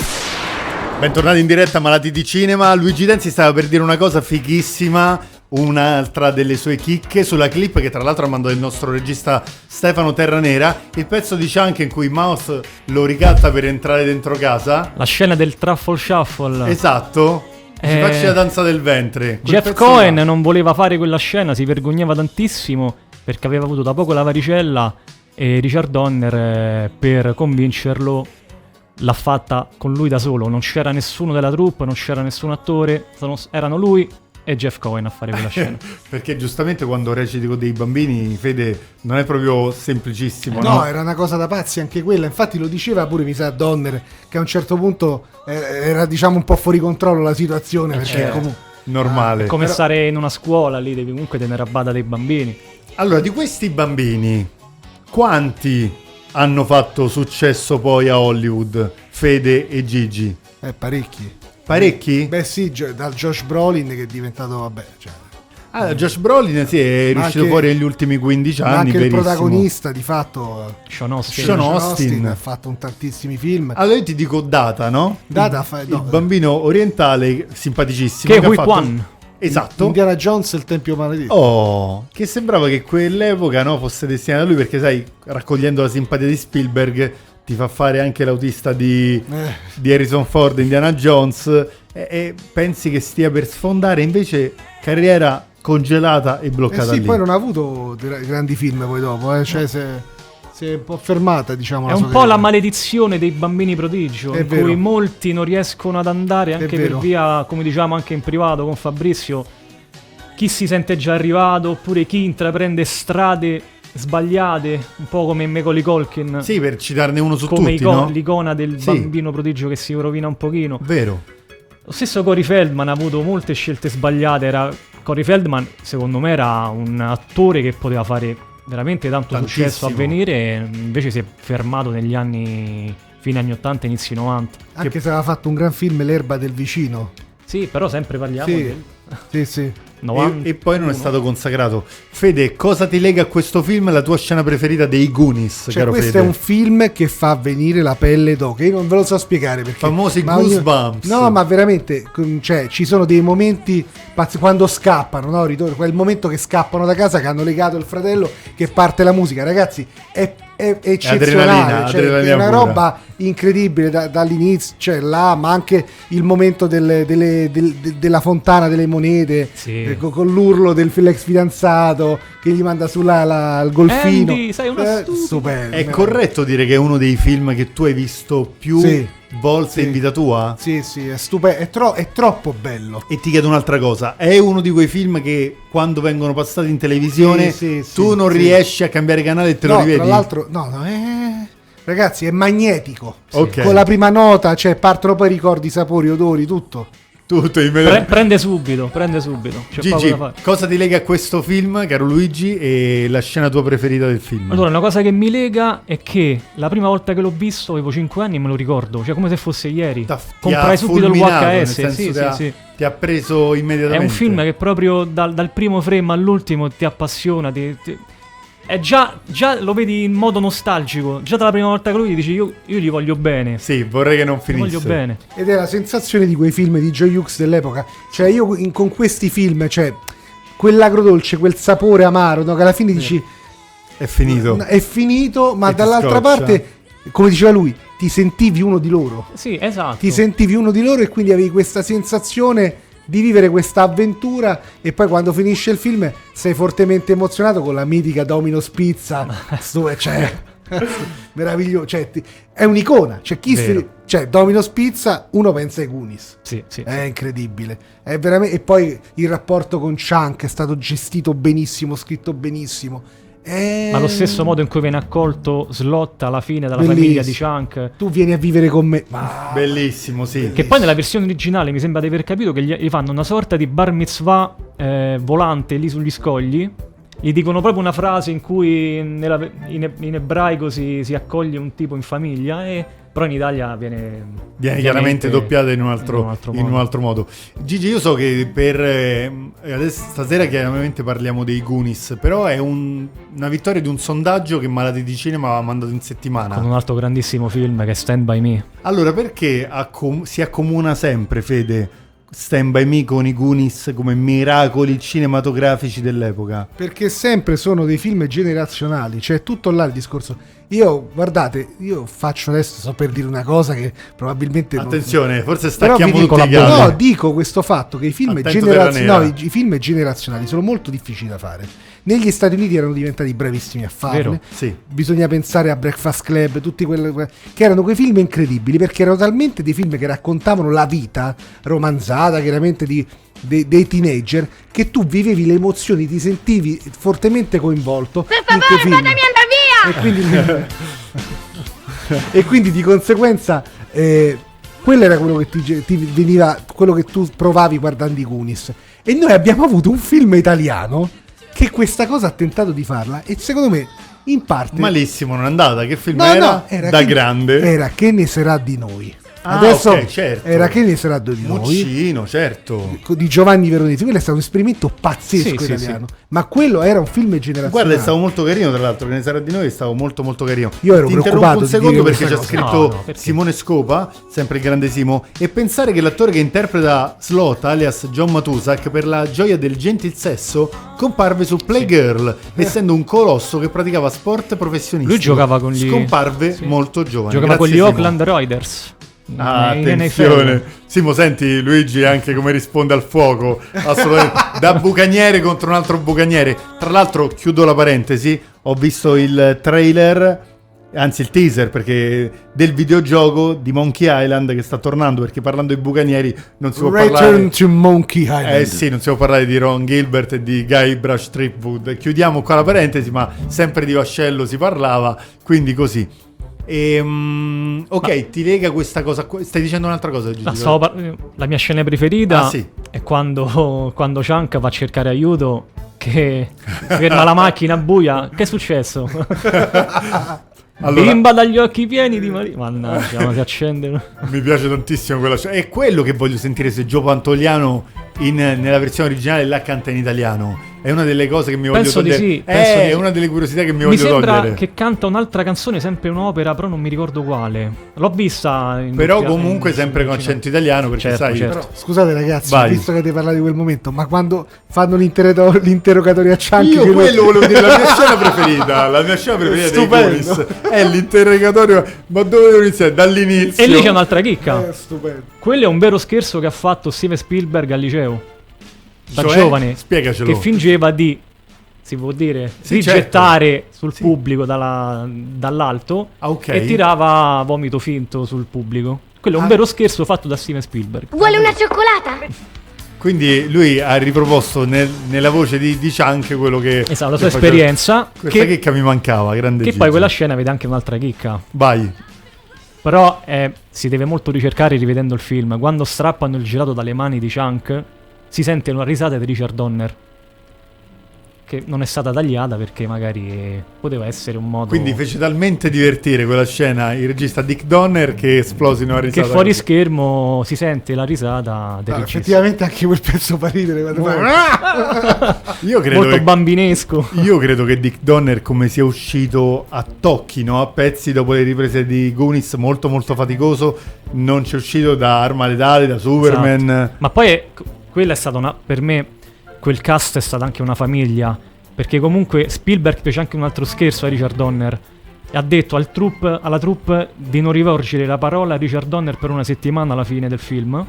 Bentornati in diretta a Malati di Cinema. Luigi Denzi stava per dire una cosa fighissima, un'altra delle sue chicche sulla clip che tra l'altro ha mandato il nostro regista Stefano Terranera, il pezzo di Chunk in cui Mouse lo ricatta per entrare dentro casa. La scena del truffle shuffle. Esatto. Ci Eh, faccia la danza del ventre. Quel Jeff Cohen là. non voleva fare quella scena, si vergognava tantissimo perché aveva avuto da poco la varicella e Richard Donner eh, per convincerlo l'ha fatta con lui da solo, non c'era nessuno della troupe, non c'era nessun attore, erano lui e Jeff Cohen a fare quella scena. Perché giustamente quando reciti con dei bambini, Fede, non è proprio semplicissimo, no? No, era una cosa da pazzi anche quella. Infatti lo diceva pure, mi sa, Donner, che a un certo punto eh, era diciamo un po' fuori controllo la situazione. Perché certo. comunque... Normale. Come Però- stare in una scuola lì, devi comunque tenere a bada dei bambini. Allora, di questi bambini, quanti hanno fatto successo poi a Hollywood? Fede e Gigi? Eh, parecchi. Parecchi? Beh sì, dal Josh Brolin che è diventato, vabbè, cioè, Ah, Josh Brolin sì, è Ma riuscito anche- fuori negli ultimi 15 ma anni, anche il verissimo. protagonista di fatto Sean Austin. Sean Austin. ha fatto un tantissimi film. Allora io ti dico Data, no? Data il, fa- il no. bambino orientale simpaticissimo Che ha Hui fatto-. Esatto. Indiana Jones e il Tempio Maledetto. Oh, che sembrava che quell'epoca no, fosse destinata a lui perché sai, raccogliendo la simpatia di Spielberg ti fa fare anche l'autista di, Eh. di Harrison Ford, Indiana Jones e, e pensi che stia per sfondare invece carriera congelata e Eh bloccata sì, lì. poi non ha avuto gra- grandi film poi dopo, eh, cioè si è, si è un po' fermata, diciamo. È la un po' la carriera. maledizione dei bambini prodigio, È in vero. cui molti non riescono ad andare anche per via, come diciamo anche in privato con Fabrizio, chi si sente già arrivato oppure chi intraprende strade sbagliate, un po' come Macaulay Colkin, Sì, per citarne uno su come tutti, ico- no? l'icona del Sì. bambino prodigio che si rovina un pochino. Vero. Lo stesso Corey Feldman ha avuto molte scelte sbagliate. Era... Corey Feldman, secondo me, era un attore che poteva fare veramente tanto Tantissimo. successo a venire, invece si è fermato negli anni fine anni 80, inizi 90. Anche se aveva fatto un gran film L'erba del vicino. Sì, però sempre parliamo Sì. del Sì, sì. 90. E, e poi non è stato consacrato. Fede, cosa ti lega a questo film? La tua scena preferita dei Goonies, Cioè, caro questo Fede? è un film che fa venire la pelle d'oca. Io non ve lo so spiegare perché. Famosi ma ogni- goosebumps. No, ma veramente, cioè, ci sono dei momenti pazzi quando scappano, no? Ritorno, quel momento che scappano da casa, che hanno legato il fratello, che parte la musica. Ragazzi, è, è- è eccezionale. adrenalina, cioè, adrenalina è una pura. roba incredibile da- dall'inizio, cioè là, ma anche il momento delle- delle- del- de- della fontana delle monete, Sì. eh, co- con l'urlo del ex fidanzato che gli manda sulla la- il golfino. Andy, sei una Eh, stupendo. È corretto dire che è uno dei film che tu hai visto più Sì. volte Sì. in vita tua? Sì, sì, è stupendo, è, tro- è troppo bello. E ti chiedo un'altra cosa, è uno di quei film che quando vengono passati in televisione Sì, sì, tu sì, non sì. riesci a cambiare canale e te lo no, rivedi? tra l'altro, no, no, è... Ragazzi, è magnetico. Ok. Con la prima nota, cioè, partono poi ricordi, sapori, odori, tutto. Tutto Pre- prende subito, prende subito. C'è Gigi, cosa ti lega a questo film, caro Luigi, e la scena tua preferita del film? Allora, una cosa che mi lega è che la prima volta che l'ho visto avevo 5 anni e me lo ricordo, cioè come se fosse ieri. T'ha- Comprai subito il VHS. Sì, ti sì, ha- sì. Ti ha preso È immediatamente. un film che proprio dal, dal primo frame all'ultimo ti appassiona. ti- ti- È già, già lo vedi in modo nostalgico. Già dalla prima volta che lo vedi dici io, io gli voglio bene. Sì, vorrei che non Gli finisse. voglio bene. Ed è la sensazione di quei film di Joe Hughes dell'epoca. Cioè, io in- con questi film, cioè, quell'agrodolce, quel sapore amaro, no, che alla fine dici È finito. è finito, ma E ti dall'altra scoccia. parte, come diceva lui, ti sentivi uno di loro. Sì, esatto. Ti sentivi uno di loro e quindi avevi questa sensazione di vivere questa avventura e poi quando finisce il film sei fortemente emozionato con la mitica Domino's Pizza Sto- cioè, meraviglioso cioè, ti- è un'icona. Cioè, si- cioè, Domino's Pizza uno pensa ai Goonies. Sì, sì. è incredibile. È veramente e poi il rapporto con Chunk è stato gestito benissimo scritto benissimo È- Ma lo stesso modo in cui viene accolto Slot alla fine dalla Bellissimo. famiglia di Chunk. tu vieni a vivere con me ma Bellissimo, sì. Che poi nella versione originale mi sembra di aver capito che gli, gli fanno una sorta di bar mitzvah eh, volante lì sugli scogli. Gli dicono proprio una frase in cui nella- in, in ebraico si, si accoglie un tipo in famiglia, e, però in Italia viene. Viene chiaramente doppiata in un altro, in un altro in un modo. altro modo. Gigi, io so che per eh, adesso stasera chiaramente parliamo dei Goonies, però è un- una vittoria di un sondaggio che Malati di Cinema aveva mandato in settimana. Con un altro grandissimo film che è Stand By Me. Allora, perché accom- si accomuna sempre, Fede, Stand By Me con i Goonies come miracoli cinematografici dell'epoca? Perché sempre sono dei film generazionali, cioè tutto là il discorso. Io, guardate, io faccio adesso, so per dire una cosa che probabilmente... non- Attenzione, forse Però stacchiamo tutti i no, dico questo fatto che i film, Terra no, i, i film generazionali sono molto difficili da fare. Negli Stati Uniti erano diventati bravissimi a farli. Vero. Sì. Bisogna pensare a Breakfast Club, tutti quelli que- che erano quei film incredibili perché erano talmente dei film che raccontavano la vita romanzata, chiaramente di, dei, dei teenager, che tu vivevi le emozioni, ti sentivi fortemente coinvolto. Per favore, film. fatemi andare via! E quindi, e quindi di conseguenza eh, quello era quello che ti, ti veniva, quello che tu provavi guardando i Goonies. E noi abbiamo avuto un film italiano che questa cosa ha tentato di farla e secondo me in parte... Malissimo, non è andata. Che film No, era? no, era da che- grande. Era che ne sarà di noi. Ah, Adesso ok, certo. era che ne sarà di noi. Muccino, certo. Di Giovanni Veronesi, quello è stato un esperimento pazzesco Sì, sì, italiano. Ma quello era un film generazionale. Guarda, è stato molto carino, tra l'altro, che ne sarà di noi, è stato molto molto carino. Io ero Ti interrompo preoccupato un secondo perché c'è scritto. No, no, perché? Simone Scopa, sempre il grande Simo, e pensare che l'attore che interpreta Slot, alias John Matusak, per la gioia del gentil sesso, comparve su Playgirl, essendo un colosso che praticava sport professionistico. Lui giocava con gli- Scomparve sì. molto giovane. Giocava con Grazie, gli Simo. Oakland Riders. Ah, in attenzione. Simo, senti Luigi anche come risponde al fuoco. Assolutamente. da bucaniere contro un altro bucaniere. Tra l'altro, chiudo la parentesi, ho visto il trailer, anzi il teaser, perché del videogioco di Monkey Island che sta tornando, perché parlando di bucanieri non si può Return parlare... to Monkey Island. Eh sì, non si può parlare di Ron Gilbert e di Guy Brush Tripwood. Chiudiamo qua la parentesi, ma sempre di Vascello si parlava, quindi così. Ehm, ok, ti lega questa cosa. Stai dicendo un'altra cosa, Gigi? Stavo par- la mia scena preferita Ah, sì. è quando, quando Chunk va a cercare aiuto, che ferma la macchina buia. Che è successo? Allora, Bimba dagli occhi pieni di Maria. Mannaggia, ma si accende. mi piace tantissimo quella scena. È quello che voglio sentire se Gio Pantoliano in- nella versione originale la canta in italiano. È una delle cose che mi voglio Penso di togliere. sì, penso è di sì. una delle curiosità che mi, Mi voglio sembra togliere. che canta un'altra canzone, sempre un'opera, però non mi ricordo quale. L'ho vista. in Però comunque in- sempre con in- accento italiano perché Certo, sai certo. Però, scusate ragazzi, Vai. visto che avete parlato di quel momento, ma quando fanno l'interrogato- l'interrogatorio a Chunky Io quello volevo dire, la mia scena preferita, la mia scena preferita dei Stupendo. Goonies è l'interrogatorio, ma dove devo iniziare? Dall'inizio. E lì c'è un'altra chicca. È stupendo. Quello è un vero scherzo che ha fatto Steven Spielberg al liceo. Da Cioè? giovane. Spiegacelo. Che fingeva di, si può dire, Sì, di certo. sul Sì. pubblico dalla- dall'alto Ah, ok. e tirava vomito finto sul pubblico. Quello è un Ah. vero scherzo fatto da Steven Spielberg. Vuole una cioccolata? Quindi lui ha riproposto nel- nella voce di, di Chunk quello che... Esatto, la sua faceva- esperienza. Questa Che, chicca mi mancava, grande che Gigi. poi quella scena vede anche un'altra chicca. Vai. Però eh, si deve molto ricercare rivedendo il film. Quando strappano il gelato dalle mani di Chunk, si sente una risata di Richard Donner. Che non è stata tagliata perché magari poteva essere un modo. Quindi fece talmente divertire quella scena il regista Dick Donner che esplosi in una che risata. fuori schermo si sente la risata del Ah, regista. effettivamente anche quel pezzo fa ridere quando fai- Io credo, Molto che, bambinesco. io credo che Dick Donner come sia uscito a tocchi, no? a pezzi dopo le riprese di Goonies molto molto faticoso, non c'è uscito da Arma Letale, da Superman. Esatto. Ma poi è- quella è stata una. Per me, quel cast è stata anche una famiglia. Perché comunque Spielberg fece anche un altro scherzo a Richard Donner. E ha detto al troupe- alla troupe di non rivolgere la parola a Richard Donner per una settimana alla fine del film.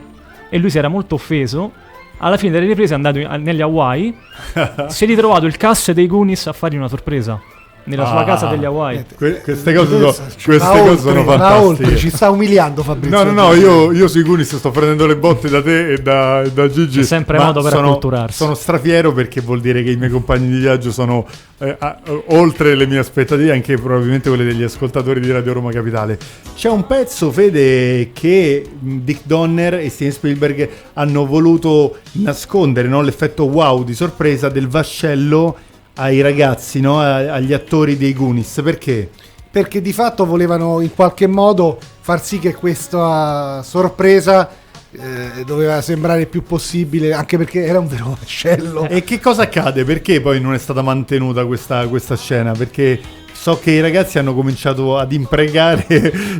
E lui si era molto offeso. Alla fine delle riprese è andato negli Hawaii. si è ritrovato il cast dei Goonies a fargli una sorpresa. Nella sua Ah. casa degli Hawaii. Que- queste cose, sono, queste cose oltre, sono fantastiche. oltre, ci sta umiliando Fabrizio. No, no, no, io, io sui Goonies sto prendendo le botte da te e da, e da Gigi. C'è sempre ma modo per sono, acculturarsi. Sono strafiero perché vuol dire che i miei compagni di viaggio sono eh, a- oltre le mie aspettative, anche probabilmente quelle degli ascoltatori di Radio Roma Capitale. C'è un pezzo, Fede, che mh, Dick Donner e Steven Spielberg hanno voluto nascondere, no? l'effetto wow di sorpresa del vascello ai ragazzi, no? Agli attori dei Goonies. Perché? perché di fatto volevano in qualche modo far sì che questa sorpresa eh, doveva sembrare il più possibile, anche perché era un vero vascello. E che cosa accade? Perché poi non è stata mantenuta questa, questa scena? Perché so che i ragazzi hanno cominciato ad imprecare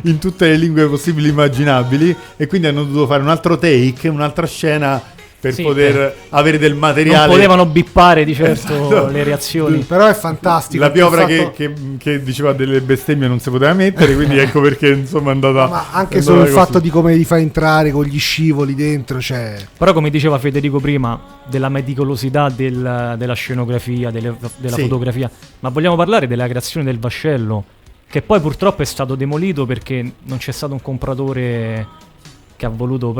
in tutte le lingue possibili e immaginabili e quindi hanno dovuto fare un altro take, un'altra scena per Sì, poter per- avere del Non materiale. potevano bippare di certo Esatto. le reazioni. Però è fantastico. La piovra il che, fatto- che- che diceva delle bestemmie non si poteva mettere, quindi ecco perché insomma è andata. Ma anche solo il andata fatto così. di come li fa entrare con gli scivoli dentro, cioè... Però come diceva Federico prima, della meticolosità del- della scenografia, delle- della Sì. fotografia, ma vogliamo parlare della creazione del vascello, che poi purtroppo è stato demolito perché non c'è stato un compratore che ha voluto...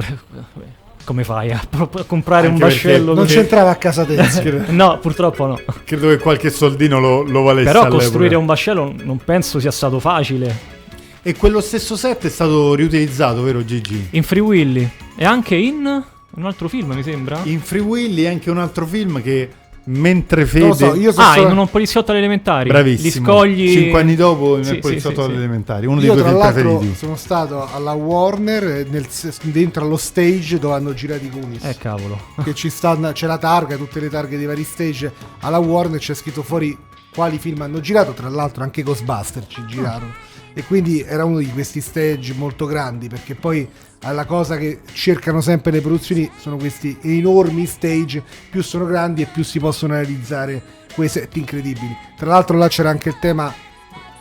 come fai a pro- a comprare Anche un vascello? Non così? c'entrava a casa Tenzio. No, purtroppo no. Credo che qualche soldino lo, lo valesse. Però all'epoca. costruire un vascello non penso sia stato facile. E quello stesso set è stato riutilizzato, vero Gigi? In Free Willy e anche in un altro film, mi sembra. In Free Willy è anche un altro film che mentre Fede... Non lo so, io so Ah, solo- in un poliziotto alle elementari. Bravissimo. Gli scogli. Cinque anni dopo nel Sì, sì, poliziotto sì, sì. alle elementari, uno Io dei tuoi tra film l'altro preferiti. sono stato alla Warner eh, nel- dentro allo stage dove hanno girato i Goonies. Eh cavolo. che ci stanno, c'è la targa, tutte le targhe dei vari stage. Alla Warner c'è scritto fuori quali film hanno girato, tra l'altro anche Ghostbuster ci girarono. E quindi era uno di questi stage molto grandi, perché poi la cosa che cercano sempre le produzioni sono questi enormi stage, più sono grandi e più si possono realizzare quei set incredibili. Tra l'altro là c'era anche il tema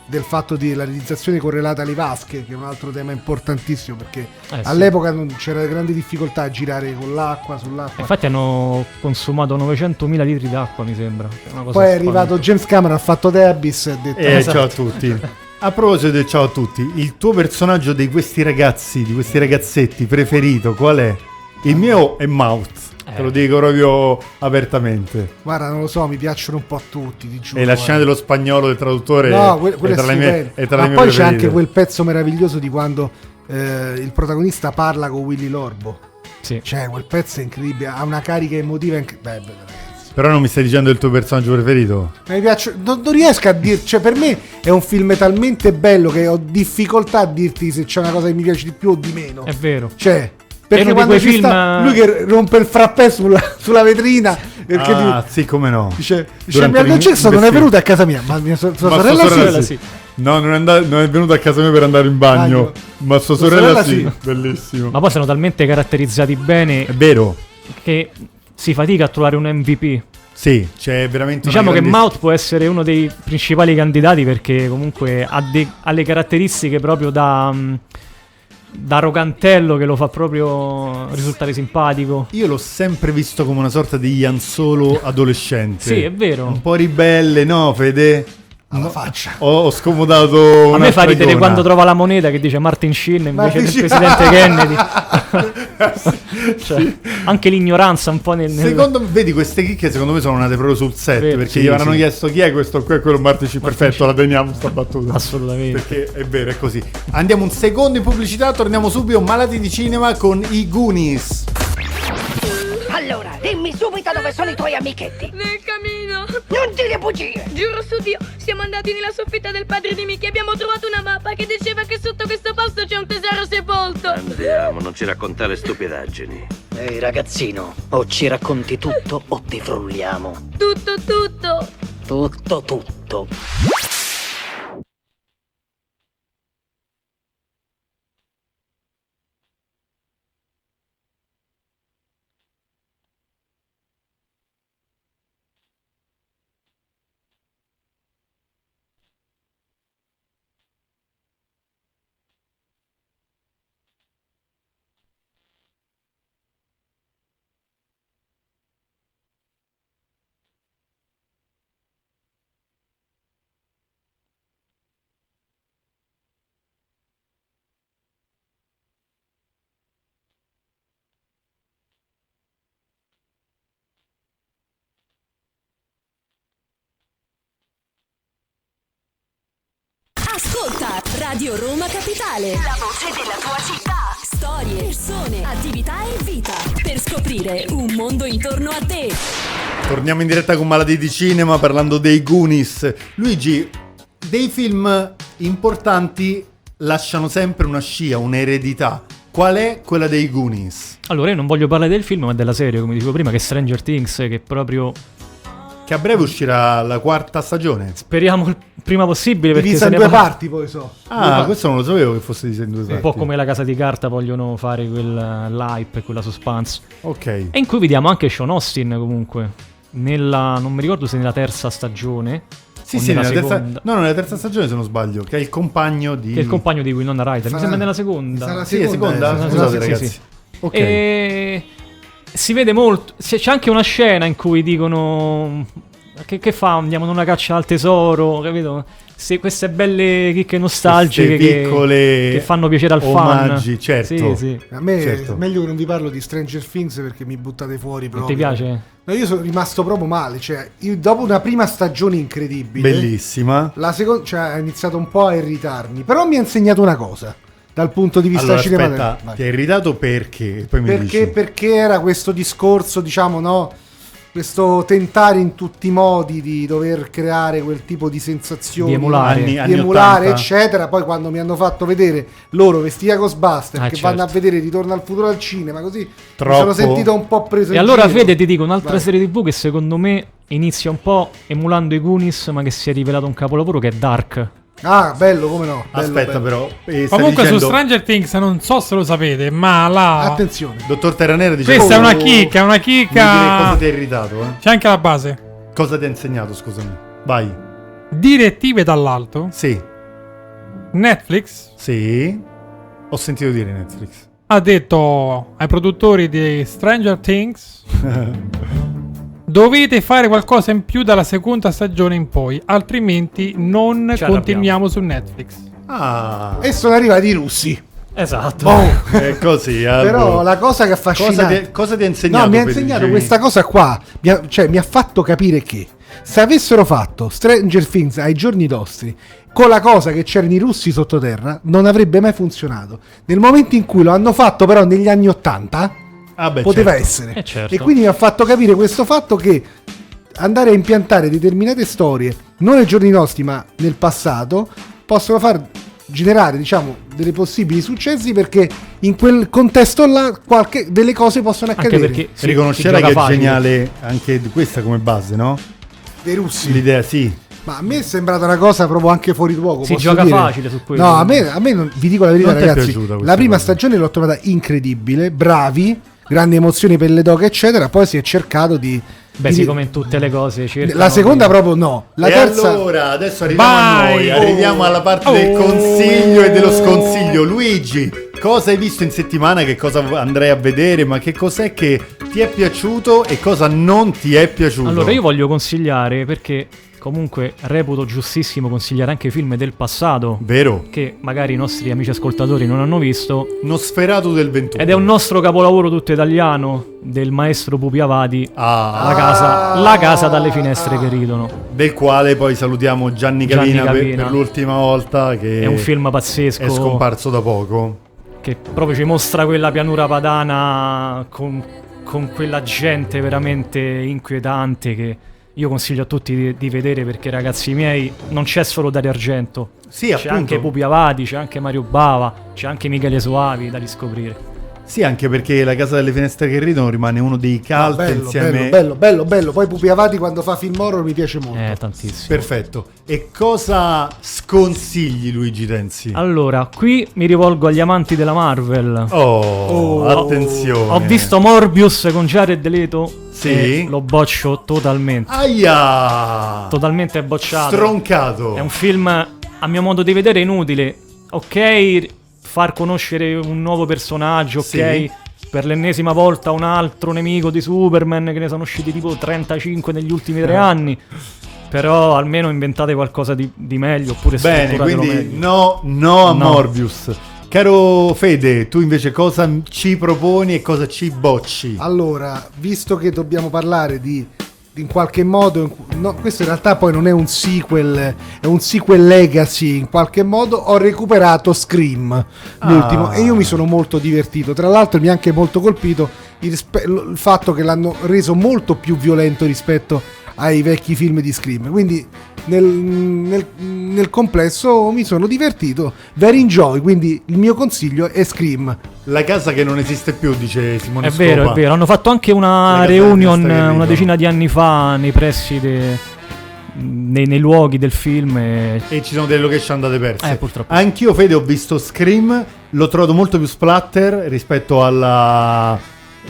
del fatto della realizzazione correlata alle vasche, che è un altro tema importantissimo perché Eh, sì. all'epoca non c'era grandi difficoltà a girare con l'acqua sull'acqua. Infatti hanno consumato 900.000 litri d'acqua, mi sembra. È una cosa Poi è arrivato. James Cameron, ha fatto The Abyss e ha detto Eh, Esatto. Ciao a tutti. A proposito del ciao a tutti, il tuo personaggio di questi ragazzi, di questi ragazzetti preferito, qual è? Il mio è Mouth, te Eh. lo dico proprio apertamente. guarda non lo so, mi piacciono un po' a tutti, ti giuro. E la scena guarda. dello spagnolo del traduttore No, que- quello è tra le mie, stupendo. è tra Ma le mie poi c'è preferite. anche quel pezzo meraviglioso di quando eh, il protagonista parla con Willy Lorbo. Sì. Cioè, quel pezzo è incredibile, ha una carica emotiva incredibile. Beh, beh, ragazzi. Però non mi stai dicendo il tuo personaggio preferito? Mi piace, non, non riesco a dirti, cioè per me è un film talmente bello che ho difficoltà a dirti se c'è una cosa che mi piace di più o di meno. È vero. Cioè, perché quando ci film- sta lui che rompe il frappè sulla, sulla vetrina perché ah, ti- sì, come no. dice, dice Michael Jackson non è venuto a casa mia, ma mia so- sua Ma sua sorella, sorella sì. sì. No, non è, andato- non è venuto a casa mia per andare in bagno. Bagno. Ma sua Sua sorella, sorella sì. sì. Bellissimo. Ma poi sono talmente caratterizzati bene È vero. che si fatica a trovare un MVP. Sì, c'è veramente Diciamo che grande- Mouth può essere uno dei principali candidati perché comunque ha, de- ha le caratteristiche proprio da, mm, da rogantello che lo fa proprio risultare simpatico. Io l'ho sempre visto come una sorta di Ian Solo adolescente. Sì, è vero. Un po' ribelle, no, Fede? alla faccia. Ho, ho scomodato A me fa ridere quando trova la moneta che dice Martin Sheen invece Martin del Sheen. presidente Kennedy. Cioè, anche l'ignoranza un po' nel... nel- Secondo me, vedi, queste chicche secondo me sono nate proprio sul set Vero, perché sì, gli avranno sì. chiesto chi è questo qui e quello Sheen. Perfetto, la teniamo sta battuta. Assolutamente. Perché è vero, è così. Andiamo un secondo in pubblicità, torniamo subito malati di cinema con i Goonies. Allora, dimmi subito dove sono i tuoi amichetti. Nel camino. Non dire bugie. Giuro su Dio, siamo andati nella soffitta del padre di Mickey e abbiamo trovato una mappa che diceva che sotto questo posto c'è un tesoro sepolto. Andiamo, non ci raccontare stupidaggini. Ehi ragazzino, o ci racconti tutto o ti frulliamo. Tutto, tutto. Tutto, tutto. Radio Roma Capitale. La voce della tua città. Storie, persone, attività e vita. Per scoprire un mondo intorno a te. Torniamo in diretta con Malati di Cinema parlando dei Goonies. Luigi, dei film importanti lasciano sempre una scia, un'eredità. Qual è quella dei Goonies? Allora, io non voglio parlare del film, ma della serie, come dicevo prima, che è Stranger Things, che proprio Che a breve uscirà la quarta stagione. speriamo il prima possibile perché Divisa in due va- parti poi so. Due Ah, parti. questo non lo sapevo che fosse di in due un parti. po' come la casa di carta vogliono fare quel l'hype e quella suspense. Ok. E in cui vediamo anche Sean Austin comunque. Nella, non mi ricordo se nella terza stagione. Sì, sì, nella nella terza, seconda. no, no, nella terza stagione se non sbaglio, che è il compagno di... Che è il compagno di Winona Ryder. Mi Sarà- sembra nella seconda. sarà Sì, è seconda, seconda? eh, Scusate sì, ragazzi. sì, sì. Ok. E si vede molto. C'è anche una scena in cui dicono. Che, che fa? Andiamo in una caccia al tesoro, capito? Se queste belle chicche nostalgiche che, piccole che fanno piacere al omaggi, fan. certo. Sì, sì. A me Certo. è meglio che non vi parlo di Stranger Things perché mi buttate fuori Non proprio. ti piace? No, io sono rimasto proprio male. Cioè, io dopo una prima stagione incredibile, Bellissima. la seconda cioè, ha iniziato un po' a irritarmi. Però mi ha insegnato una cosa dal punto di vista Allora, cinematografico. aspetta, ti hai irritato perché? Poi mi Perché, dici. perché era questo discorso, diciamo, no? Questo tentare in tutti i modi di dover creare quel tipo di sensazioni, Di emulare. Anni- di emulare, 80. eccetera. Poi quando mi hanno fatto vedere loro vestiti a Ghostbuster, Ah, che certo. vanno a vedere Ritorno al futuro al cinema, così Troppo. mi sono sentito un po' preso E in allora, giro. Fede, ti dico un'altra Vai. serie TV che secondo me inizia un po' emulando i Goonies, ma che si è rivelato un capolavoro che è Dark. Ah, bello, come no? bello, Aspetta bello. però. eh, Comunque dicendo- su Stranger Things non so se lo sapete, ma la... Attenzione. Dottor Terranera dice Questa è Oh, una chicca, è una mi dire cosa chicca... ti ha irritato, eh? C'è anche la base. Cosa ti ha insegnato, scusami? Vai. Direttive dall'alto. Sì, Netflix sì. Ho sentito dire Netflix. ha detto ai produttori di Stranger Things dovete fare qualcosa in più dalla seconda stagione in poi, altrimenti non Ci continuiamo su Netflix. Ah, E sono arrivati i russi. Esatto. Boh. è così. Però allora. la cosa che affascina cosa, ti, ha insegnato? No, mi ha insegnato Gini? questa cosa qua. Mi ha, cioè, mi ha fatto capire che se avessero fatto Stranger Things ai giorni nostri con la cosa che c'erano i russi sottoterra, non avrebbe mai funzionato. Nel momento in cui lo hanno fatto, però, negli anni 80, Ah, beh, poteva certo. essere. Eh, certo. E quindi mi ha fatto capire questo fatto che andare a impiantare determinate storie, non nei giorni nostri, ma nel passato, possono far generare, diciamo, delle possibili successi perché in quel contesto là qualche, delle cose possono Anche accadere. perché si- Riconoscerai si che è facile. geniale anche questa come base, no? Dei russi. L'idea, sì. Ma a me è sembrata una cosa proprio anche fuori luogo. Si posso gioca dire. facile su quello. No, a me, a me non- vi dico la verità, Non ragazzi. La prima cosa? stagione l'ho trovata incredibile, bravi, grandi emozioni per le doghe, eccetera. Poi si è cercato di. Beh, di- sì, come in tutte le cose. la seconda di- proprio no. La e terza. allora, adesso arriviamo a Vai! noi, arriviamo alla parte del Oh! consiglio e dello sconsiglio. Luigi, cosa hai visto in settimana? Che cosa andrai a vedere? Ma che cos'è che ti è piaciuto e cosa non ti è piaciuto? Allora, io voglio consigliare perché comunque reputo giustissimo consigliare anche film del passato Vero? che magari i nostri amici ascoltatori non hanno visto. Nosferatu del 21. Ed è un nostro capolavoro tutto italiano del maestro Pupi Avati. Ah, La casa, la casa dalle finestre che ridono. del quale poi salutiamo Gianni Gianni Cavina, per-. Per, l'ultima volta che È un film pazzesco. è scomparso da poco. che proprio ci mostra quella pianura padana con, con quella gente veramente inquietante che io consiglio a tutti di, di vedere perché ragazzi miei non c'è solo Dario Argento Sì, c'è appunto. anche Pupi Avati c'è anche Mario Bava c'è anche Michele Soavi da riscoprire Sì, anche perché La casa delle finestre che ridono rimane uno dei cult bello, insieme bello, bello, bello, bello. Poi Pupi Avati quando fa film horror mi piace molto. eh tantissimo Perfetto. E cosa sconsigli Luigi Tenzi? allora qui mi rivolgo agli amanti della Marvel Oh, attenzione. ho visto Morbius con Jared Leto Sì. lo boccio totalmente Aia! totalmente bocciato Stroncato. È un film, a mio modo di vedere, inutile. Ok, far conoscere un nuovo personaggio, ok. Sì. Per l'ennesima volta un altro nemico di Superman, che ne sono usciti tipo 35 negli ultimi Eh. tre anni. Però almeno inventate qualcosa di, di meglio, oppure Bene, quindi meglio. no, no a No. Morbius. Caro Fede, tu invece cosa ci proponi e cosa ci bocci? Allora, visto che dobbiamo parlare di in qualche modo, no, questo in realtà poi non è un sequel, è un sequel legacy in qualche modo, ho recuperato Scream, l'ultimo, Ah. e io mi sono molto divertito. Tra l'altro mi ha anche molto colpito il, il fatto che l'hanno reso molto più violento rispetto ai vecchi film di Scream. Quindi nel, nel- nel complesso mi sono divertito. Very enjoy, quindi il mio consiglio è Scream. La casa che non esiste più, dice Simone È vero, Scopa. è vero. Hanno fatto anche una reunion una decina di anni fa nei pressi de- nei, nei luoghi del film. E... E ci sono delle location andate perse. Eh, purtroppo. Anch'io, Fede, ho visto Scream. L'ho trovato molto più splatter rispetto alla,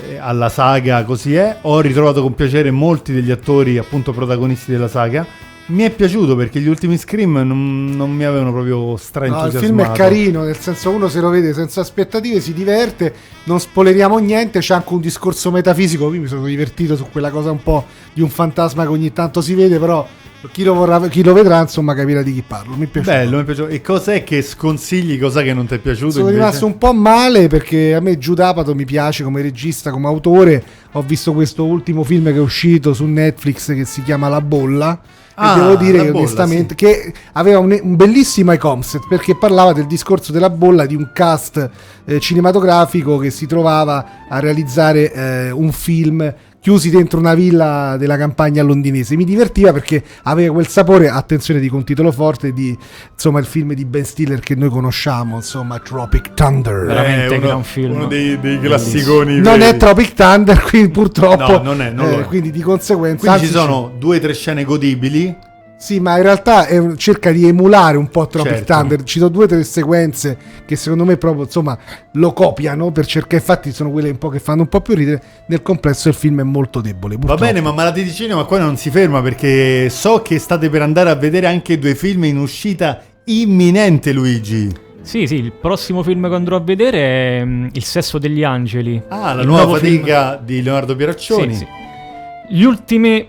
eh, alla saga, così è. Ho ritrovato con piacere molti degli attori, appunto, protagonisti della saga. Mi è piaciuto perché gli ultimi Scream non, non mi avevano proprio No, il straentusiasmato. film è carino, nel senso uno se lo vede senza aspettative, si diverte, non spoileriamo niente, c'è anche un discorso metafisico, io mi sono divertito su quella cosa un po' di un fantasma che ogni tanto si vede, però chi lo, vorrà, chi lo vedrà insomma capirà di chi parlo, mi è piaciuto. Bello, mi è piaciuto. E cos'è che sconsigli? Cos'è che non ti è piaciuto? Sono invece? rimasto un po' male perché a me Giudapato mi piace come regista, come autore. Ho visto questo ultimo film che è uscito su Netflix che si chiama La Bolla. Ah, devo dire che Bolla, onestamente che aveva un, un bellissimo concept perché parlava del discorso della bolla di un cast eh, cinematografico che si trovava a realizzare eh, un film chiusi dentro una villa della campagna londinese. Mi divertiva perché aveva quel sapore, attenzione, di un titolo forte di insomma il film di Ben Stiller che noi conosciamo, insomma Tropic Thunder. Veramente Eh, uno, gran film. uno dei, dei classiconi. Non veri. è Tropic Thunder, quindi purtroppo. No, non è, non lo eh, è. Quindi di conseguenza. Quindi ci anzi, sono due o tre scene godibili. Sì, ma in realtà è cerca di emulare un po' Tropic Certo. Thunder. Ci sono due o tre sequenze che secondo me proprio insomma lo copiano per cercare. Infatti, sono quelle un po' che fanno un po' più ridere. Nel complesso il film è molto debole. Va purtroppo. bene, ma Malati di Cinema qua non si ferma perché so che state per andare a vedere anche due film in uscita imminente, Luigi. Sì, sì, il prossimo film che andrò a vedere è mm, Il sesso degli angeli. Ah, la nuova nuovo film- fatica di Leonardo Pieraccioni. Sì, sì. Gli ultimi,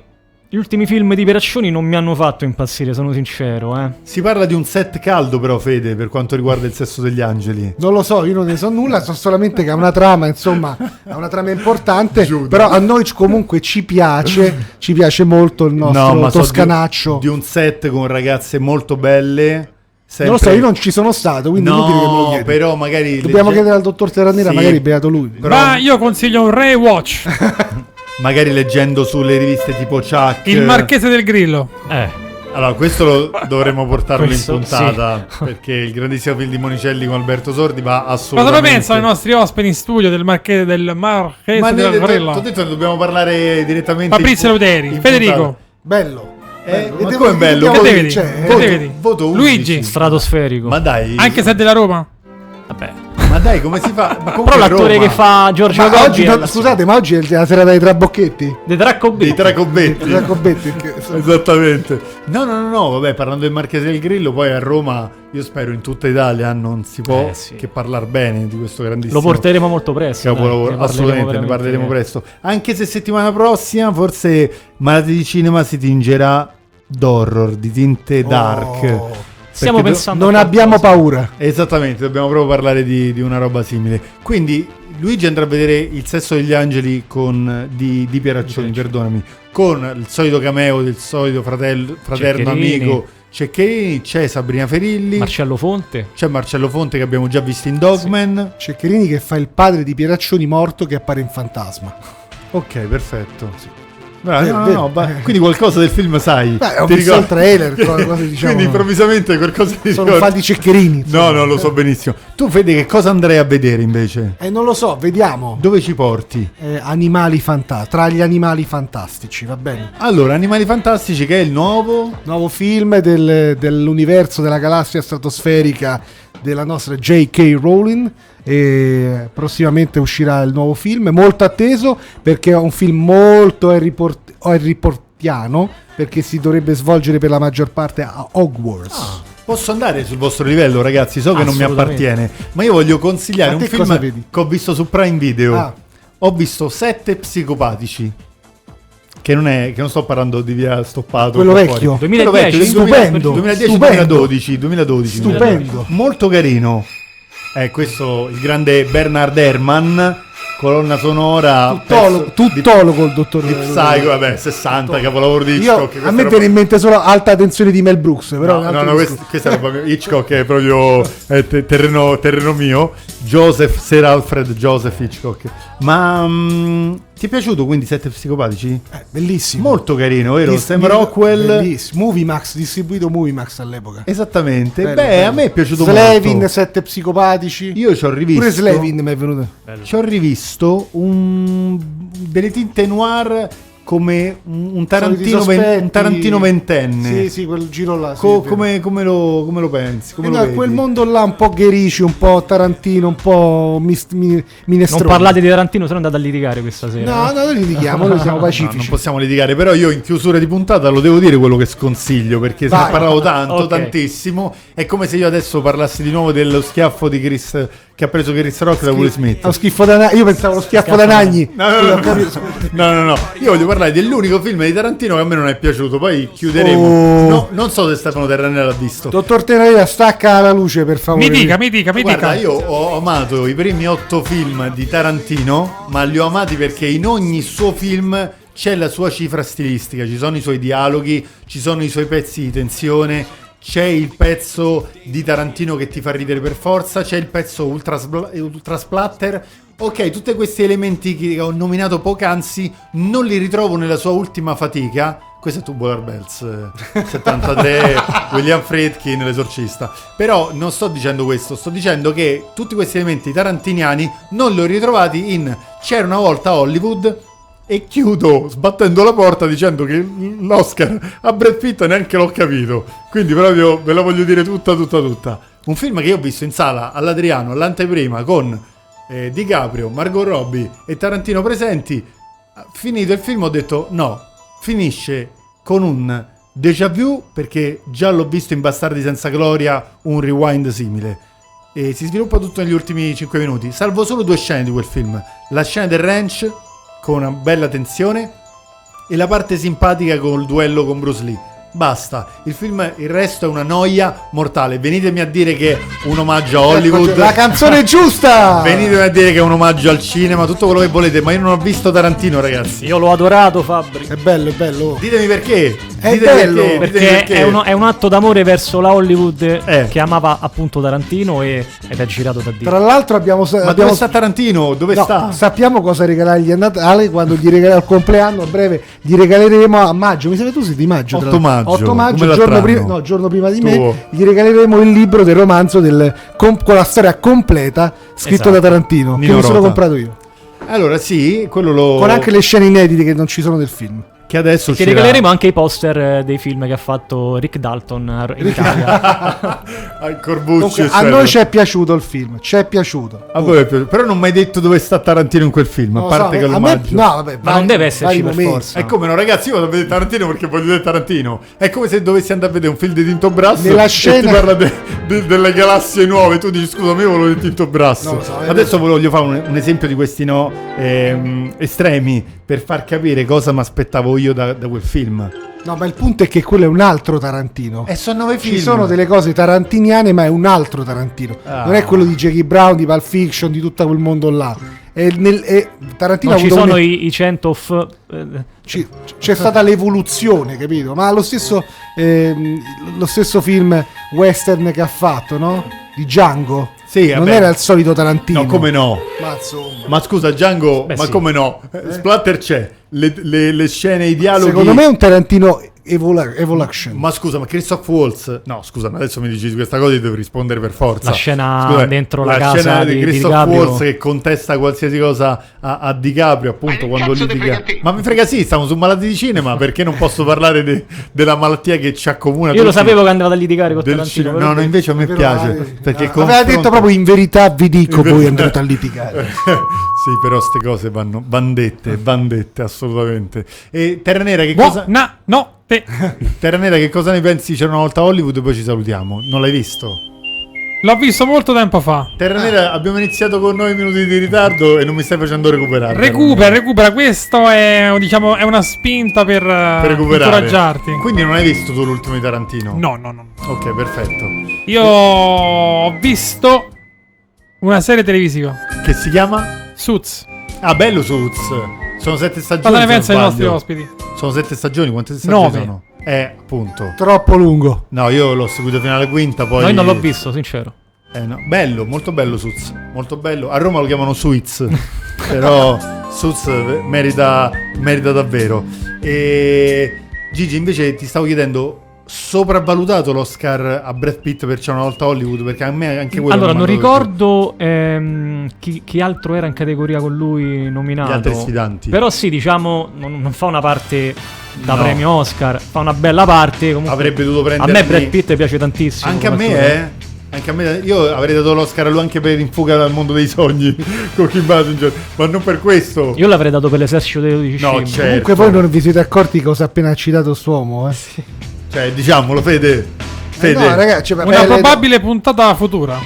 gli ultimi film di Pieraccioni non mi hanno fatto impazzire, sono sincero. Eh. Si parla di un set caldo però, Fede, per quanto riguarda il sesso degli angeli. Non lo so, io non ne so nulla, so solamente che ha una trama, insomma, ha una trama importante, Giuda. però a noi comunque ci piace, ci piace molto il nostro so toscanaccio. di, di un set con ragazze molto belle. Non lo so, io non ci sono stato, quindi è inutile che me lo No, chiedi. però magari... Dobbiamo legge- chiedere al dottor Terranera, Sì, magari beato lui. però- Ma io consiglio un Ray Watch. magari leggendo sulle riviste tipo Chuck. Il Marchese del Grillo. Eh. Allora, questo lo dovremmo portarlo Questo, in puntata perché il grandissimo film di Monicelli con Alberto Sordi va Cosa assolutamente. ne pensano i nostri ospiti in studio del Marchese del Marchese Ma ne- del ti ho Grillo? detto che dobbiamo parlare direttamente. Fabrizio Leuteri, Federico. puntata. Bello. Eh, bello. E come bello? Che devi? Voto 11. Luigi. Stratosferico. Ma dai. Anche se è della Roma? Vabbè. Ma dai, come si fa? Ma Però l'attore Roma, che fa Giorgio Ma oggi, no- scusate, ma oggi è la serata dei trabocchetti? dei Draccobetti. dei Tracobetti. Trabocchetti, che- Esattamente. No, no, no, no, vabbè, parlando del Marchese del Grillo, poi a Roma, io spero in tutta Italia non si può Eh, sì. che parlare bene di questo grandissimo Lo porteremo molto presto. dai, capolavoro. ne parleremo Assolutamente, ne parleremo presto. Anche se settimana prossima forse Malati di Cinema si tingerà d'horror, di tinte dark. Oh. Stiamo pensando Non abbiamo paura. Esattamente, dobbiamo proprio parlare di, di una roba simile. Quindi Luigi andrà a vedere Il sesso degli angeli con, di, di Pieraccioni, perdonami, con il solito cameo del solito fratello, fraterno Ceccherini. amico Ceccherini, c'è Sabrina Ferilli, Marcello Fonte. c'è Marcello Fonte che abbiamo già visto in Dogman. Ceccherini che fa il padre di Pieraccioni morto che appare in fantasma. Ok, perfetto. Bravo, Eh, no, no, no, ba- quindi qualcosa del film sai. Beh, ho Ti visto il ricordi? trailer, diciamo- Quindi improvvisamente qualcosa di Sono fan di Ceccherini. No, no, lo so benissimo. Tu vedi che cosa andrei a vedere invece? E non lo so, vediamo. Dove ci porti? Eh, animali fantastici, tra gli animali fantastici, va bene. Allora, Animali Fantastici che è il nuovo Nuovo film del- dell'universo della galassia stratosferica della nostra J.K. Rowling. E prossimamente uscirà il nuovo film, molto atteso perché è un film molto Harry, Port- Harry Portiano perché si dovrebbe svolgere per la maggior parte a Hogwarts. Posso andare sul vostro livello, ragazzi? So che non mi appartiene, ma io voglio consigliare un film che ho visto su Prime Video. Ah. Ho visto Sette psicopatici. Che non è che non sto parlando di via stoppato. Quello vecchio. fuori. 2010, Quello vecchio, stupendo, 2010 stupendo. 2012, 2012. Stupendo. Molto carino. Eh, questo il grande Bernard Herrmann, colonna sonora Tuttologo, pezzo tuttologo il dottor di Psycho, vabbè, 60 capolavoro di Io, Hitchcock. a questa me roba- viene in mente solo alta tensione di Mel Brooks, però è No, no, no, questa è roba. Hitchcock è proprio eh, te- terreno, terreno mio. Joseph, Sir Alfred Joseph Hitchcock. Ma mm, ti è piaciuto quindi Sette Psicopatici? Eh, bellissimo. Molto carino, vero? Dis- Sam Rockwell. Bellissimo. Moviemax, distribuito Moviemax all'epoca. Esattamente. Bello, Beh, bello. a me è piaciuto Slevin, molto. sette psicopatici. Io ci ho rivisto. Pure Slevin mi è venuto. Ci ho rivisto un, delle tinte noir come un, Tarantino, ven- un Tarantino ventenne. Sì, sì, quel giro là. sì, Co- come, come lo, come lo pensi? Come lo no, vedi? quel mondo là un po' Gherici, un po' Tarantino, un po' mis- mi- Non minestrone. parlate di Tarantino, se no andate a litigare questa sera. No, no, noi litighiamo, noi siamo No, pacifici. non possiamo litigare, però io in chiusura di puntata lo devo dire quello che sconsiglio, perché se ne Vai. parlavo tanto, Ok. tantissimo. È come se io adesso parlassi di nuovo dello schiaffo di Chris che ha preso Chris Rock da Will Smith. Lo schifo da. Io pensavo lo schiaffo da Nagni. No, no, no, no, no, no, no. Io voglio parlare dell'unico film di Tarantino che a me non è piaciuto. Poi chiuderemo. Oh. No, non so se Stefano Terranella l'ha visto. Dottor Tenarea, stacca la luce per favore. Mi dica, mi dica, mi Guarda, dica. io ho amato i primi otto film di Tarantino, ma li ho amati perché in ogni suo film c'è la sua cifra stilistica, ci sono i suoi dialoghi, ci sono i suoi pezzi di tensione, c'è il pezzo di Tarantino che ti fa ridere per forza, c'è il pezzo ultra, ultra splatter. Ok, tutti questi elementi che ho nominato poc'anzi non li ritrovo nella sua ultima fatica. Questo è Tubular Bells eh, 73, William Friedkin, l'esorcista. Però non sto dicendo questo, sto dicendo che tutti questi elementi tarantiniani non li ho ritrovati in C'era una volta Hollywood e chiudo sbattendo la porta dicendo che l'Oscar a Brad Pitt neanche l'ho capito. Quindi proprio ve la voglio dire tutta, tutta, tutta. Un film che io ho visto in sala all'Adriano, all'anteprima, con eh, DiCaprio, Margot Robbie e Tarantino presenti. Finito il film ho detto no, finisce con un déjà vu perché già l'ho visto in Bastardi senza gloria, un rewind simile. E si sviluppa tutto negli ultimi 5 minuti, salvo solo due scene di quel film. La scena del ranch con una bella tensione e la parte simpatica col duello con Bruce Lee. Basta, il film, il resto è una noia mortale. Venitemi a dire che è un omaggio a Hollywood. La canzone giusta! Venitemi a dire che è un omaggio al cinema, tutto quello che volete, ma io non ho visto Tarantino, ragazzi. Io l'ho adorato, Fabri. È bello, è bello. Ditemi perché. È Ditemi bello, perché, Perché, perché. È, uno- è un atto d'amore verso la Hollywood Eh. che amava appunto Tarantino e- ed è girato da Dio. Tra l'altro abbiamo... Ma abbiamo dove sta Tarantino? Dove No, sta? sappiamo cosa regalargli a Natale quando gli regala al compleanno a breve gli regaleremo a maggio mi sembra tu sei di maggio tra 8 l'altro. Maggio, 8 maggio giorno, prima, no, giorno prima di Tuo. me gli regaleremo il libro del romanzo del, com- con la storia completa scritto Esatto. da Tarantino Nino che mi sono comprato io Allora, sì, quello lo. con anche le scene inedite che non ci sono del film Che adesso Ti uscirà. regaleremo anche i poster eh, dei film che ha fatto Rick Dalton in Italia. Al Corbucci. A noi ci è piaciuto il film ci è piaciuto A voi è piaciuto. Però non mi hai detto dove sta Tarantino in quel film, Non a lo parte so, che a me- l'omaggio. no vabbè Ma vari- non deve esserci per forza. È come no, ragazzi, io vado a vedere Tarantino perché voglio vedere Tarantino. È come se dovessi andare a vedere un film di Tinto Brasso Nella e scena- ti parla de- de- delle galassie nuove. Tu dici, scusa, io volevo vedere Tinto Brasso. Lo so, eh, Adesso voglio fare un, un esempio di questi no ehm, estremi per far capire cosa mi aspettavo io da, da quel film. no ma il punto è che quello è un altro Tarantino E sono nove film. Ci sono delle cose tarantiniane, ma è un altro Tarantino. Ah. Non è quello di Jackie Brown, di Pulp Fiction, di tutto quel mondo là. È nel- è- Tarantino ha ci sono un- i, i 100 of... eh, ci- c'è stata l'evoluzione, capito? Ma lo stesso, ehm, lo stesso film western che ha fatto, no? Di Django. Sì, non vabbè. era il solito Tarantino. No, come no? Ma. Ma scusa, Django, Beh, ma sì. come no? Eh, Splatter c'è. Le, le- le scene, i dialoghi. Secondo me è un Tarantino evol- evolution. Ma scusa, ma Christoph Waltz. No, scusa, ma adesso mi dici questa cosa io devo rispondere per forza. La scena Scusa, dentro la scena casa di di- di Christoph DiCaprio. Waltz che contesta qualsiasi cosa a, a DiCaprio, appunto, quando litiga. Ma mi frega sì, stiamo su malati di cinema, perché non posso parlare de- della malattia che ci accomuna Io lo sapevo che andava a litigare con Tarantino. No, no, invece a me piace, perché Aveva confronta- detto proprio in verità vi dico, voi andrete a litigare. sì, però queste cose vanno bandette, bandette assolutamente. E Terra Nera che cosa no, te. Terra Nera che cosa ne pensi? C'era una volta Hollywood e poi ci salutiamo. Non l'hai visto? L'ho visto molto tempo fa. Terra Nera abbiamo iniziato con 9 minuti di ritardo e non mi stai facendo recuperare. Recupera, recupera. Questo è, diciamo, è una spinta per, eh, per incoraggiarti. Quindi non hai visto tu l'ultimo di Tarantino? No, no, no. Ok, perfetto. Io ho visto una serie televisiva. Che si chiama? Suits. Ah, bello Suits. Sono sette stagioni. Cosa ne pensa dei nostri ospiti? Sono sette stagioni, quante stagioni Nove. sono? Eh, appunto. Troppo lungo. No, io l'ho seguito fino alla quinta, poi... No, io non l'ho visto, sincero. Eh, no. Bello, molto bello Suits, molto bello. A Roma lo chiamano Suits, però Suits eh, merita, merita davvero. E Gigi, invece ti stavo chiedendo, sopravvalutato l'Oscar a Brad Pitt per C'è una volta Hollywood? Perché a me anche quello Allora, non mandato ricordo ehm, chi, chi altro era in categoria con lui nominato. Gli altri sfidanti. Però sì, diciamo, non, non fa una parte da No. premio Oscar, fa una bella parte. Comunque, Avrebbe dovuto a prendere me Brad Pitt piace tantissimo. Anche a me, attore. eh. Anche a me, io avrei dato l'Oscar a lui anche per In fuga dal mondo dei sogni con Kim Basinger, ma non per questo. Io l'avrei dato per l'esercito dei 12 No, certo. Comunque voi non vi siete accorti cosa ha appena citato quest'uomo, eh? Cioè, diciamolo, Fede. Fede. no, ragazzi, cioè, Una eh, probabile puntata futura.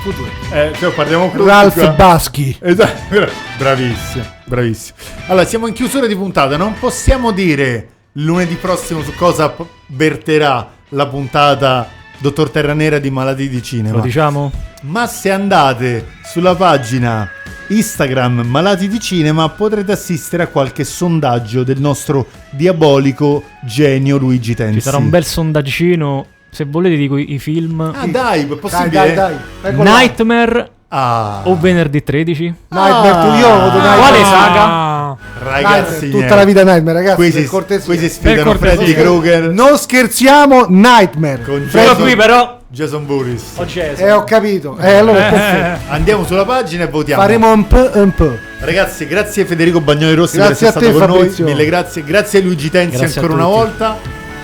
Eh, cioè, parliamo con Ralph Baschi. Esatto, bravissimo, bravissimo. Allora, siamo in chiusura di puntata, non possiamo dire lunedì prossimo su cosa verterà la puntata Dottor Terranera di Malati di Cinema. Lo diciamo? Ma se andate sulla pagina Instagram Malati di Cinema potrete assistere a qualche sondaggio del nostro diabolico genio Luigi Tensi. Ci sarà un bel sondaggino. Se volete, dico i, i film: Ah, dai, è Dai, possibile? dai, dai. Là. Nightmare Ah, o venerdì 13. Nightmare, io voto Nightmare. Quale saga? Ah, ragazzi, Nightmare, tutta la vita Nightmare, ragazzi. Si, cortesia. qui si sfidano. Freddy Krueger Non scherziamo, Nightmare. con Però Jason, qui, però. Jason Burris. Ho Jason. Eh, ho capito. Eh, allora è perfetto. Andiamo sulla pagina e votiamo. Faremo un po' un po'. Ragazzi, grazie Federico Bagnoli Rossi Grazie per a essere te, stato con Fabrizio. noi. Mille grazie. Grazie a Luigi Tensi Grazie a ancora una tutti. volta.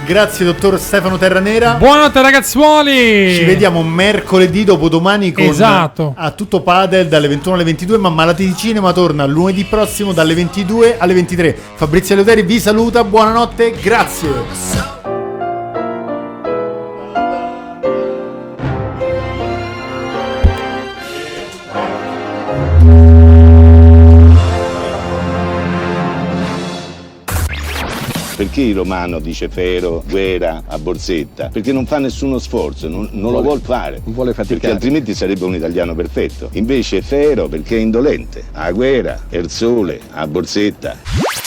Grazie dottor Stefano Terranera. Buonanotte ragazzuoli. Ci vediamo mercoledì dopodomani con Esatto. a tutto padel dalle 21 alle 22, ma Malati di Cinema torna lunedì prossimo dalle 22 alle 23. Fabrizio Leoteri vi saluta, buonanotte, grazie. Perché il romano dice Fero, Guerra a Borsetta? Perché non fa nessuno sforzo, non, non lo vuol fare. Non vuole Perché faticare. altrimenti sarebbe un italiano perfetto. Invece Fero perché è indolente. A Guerra, il sole, a Borsetta.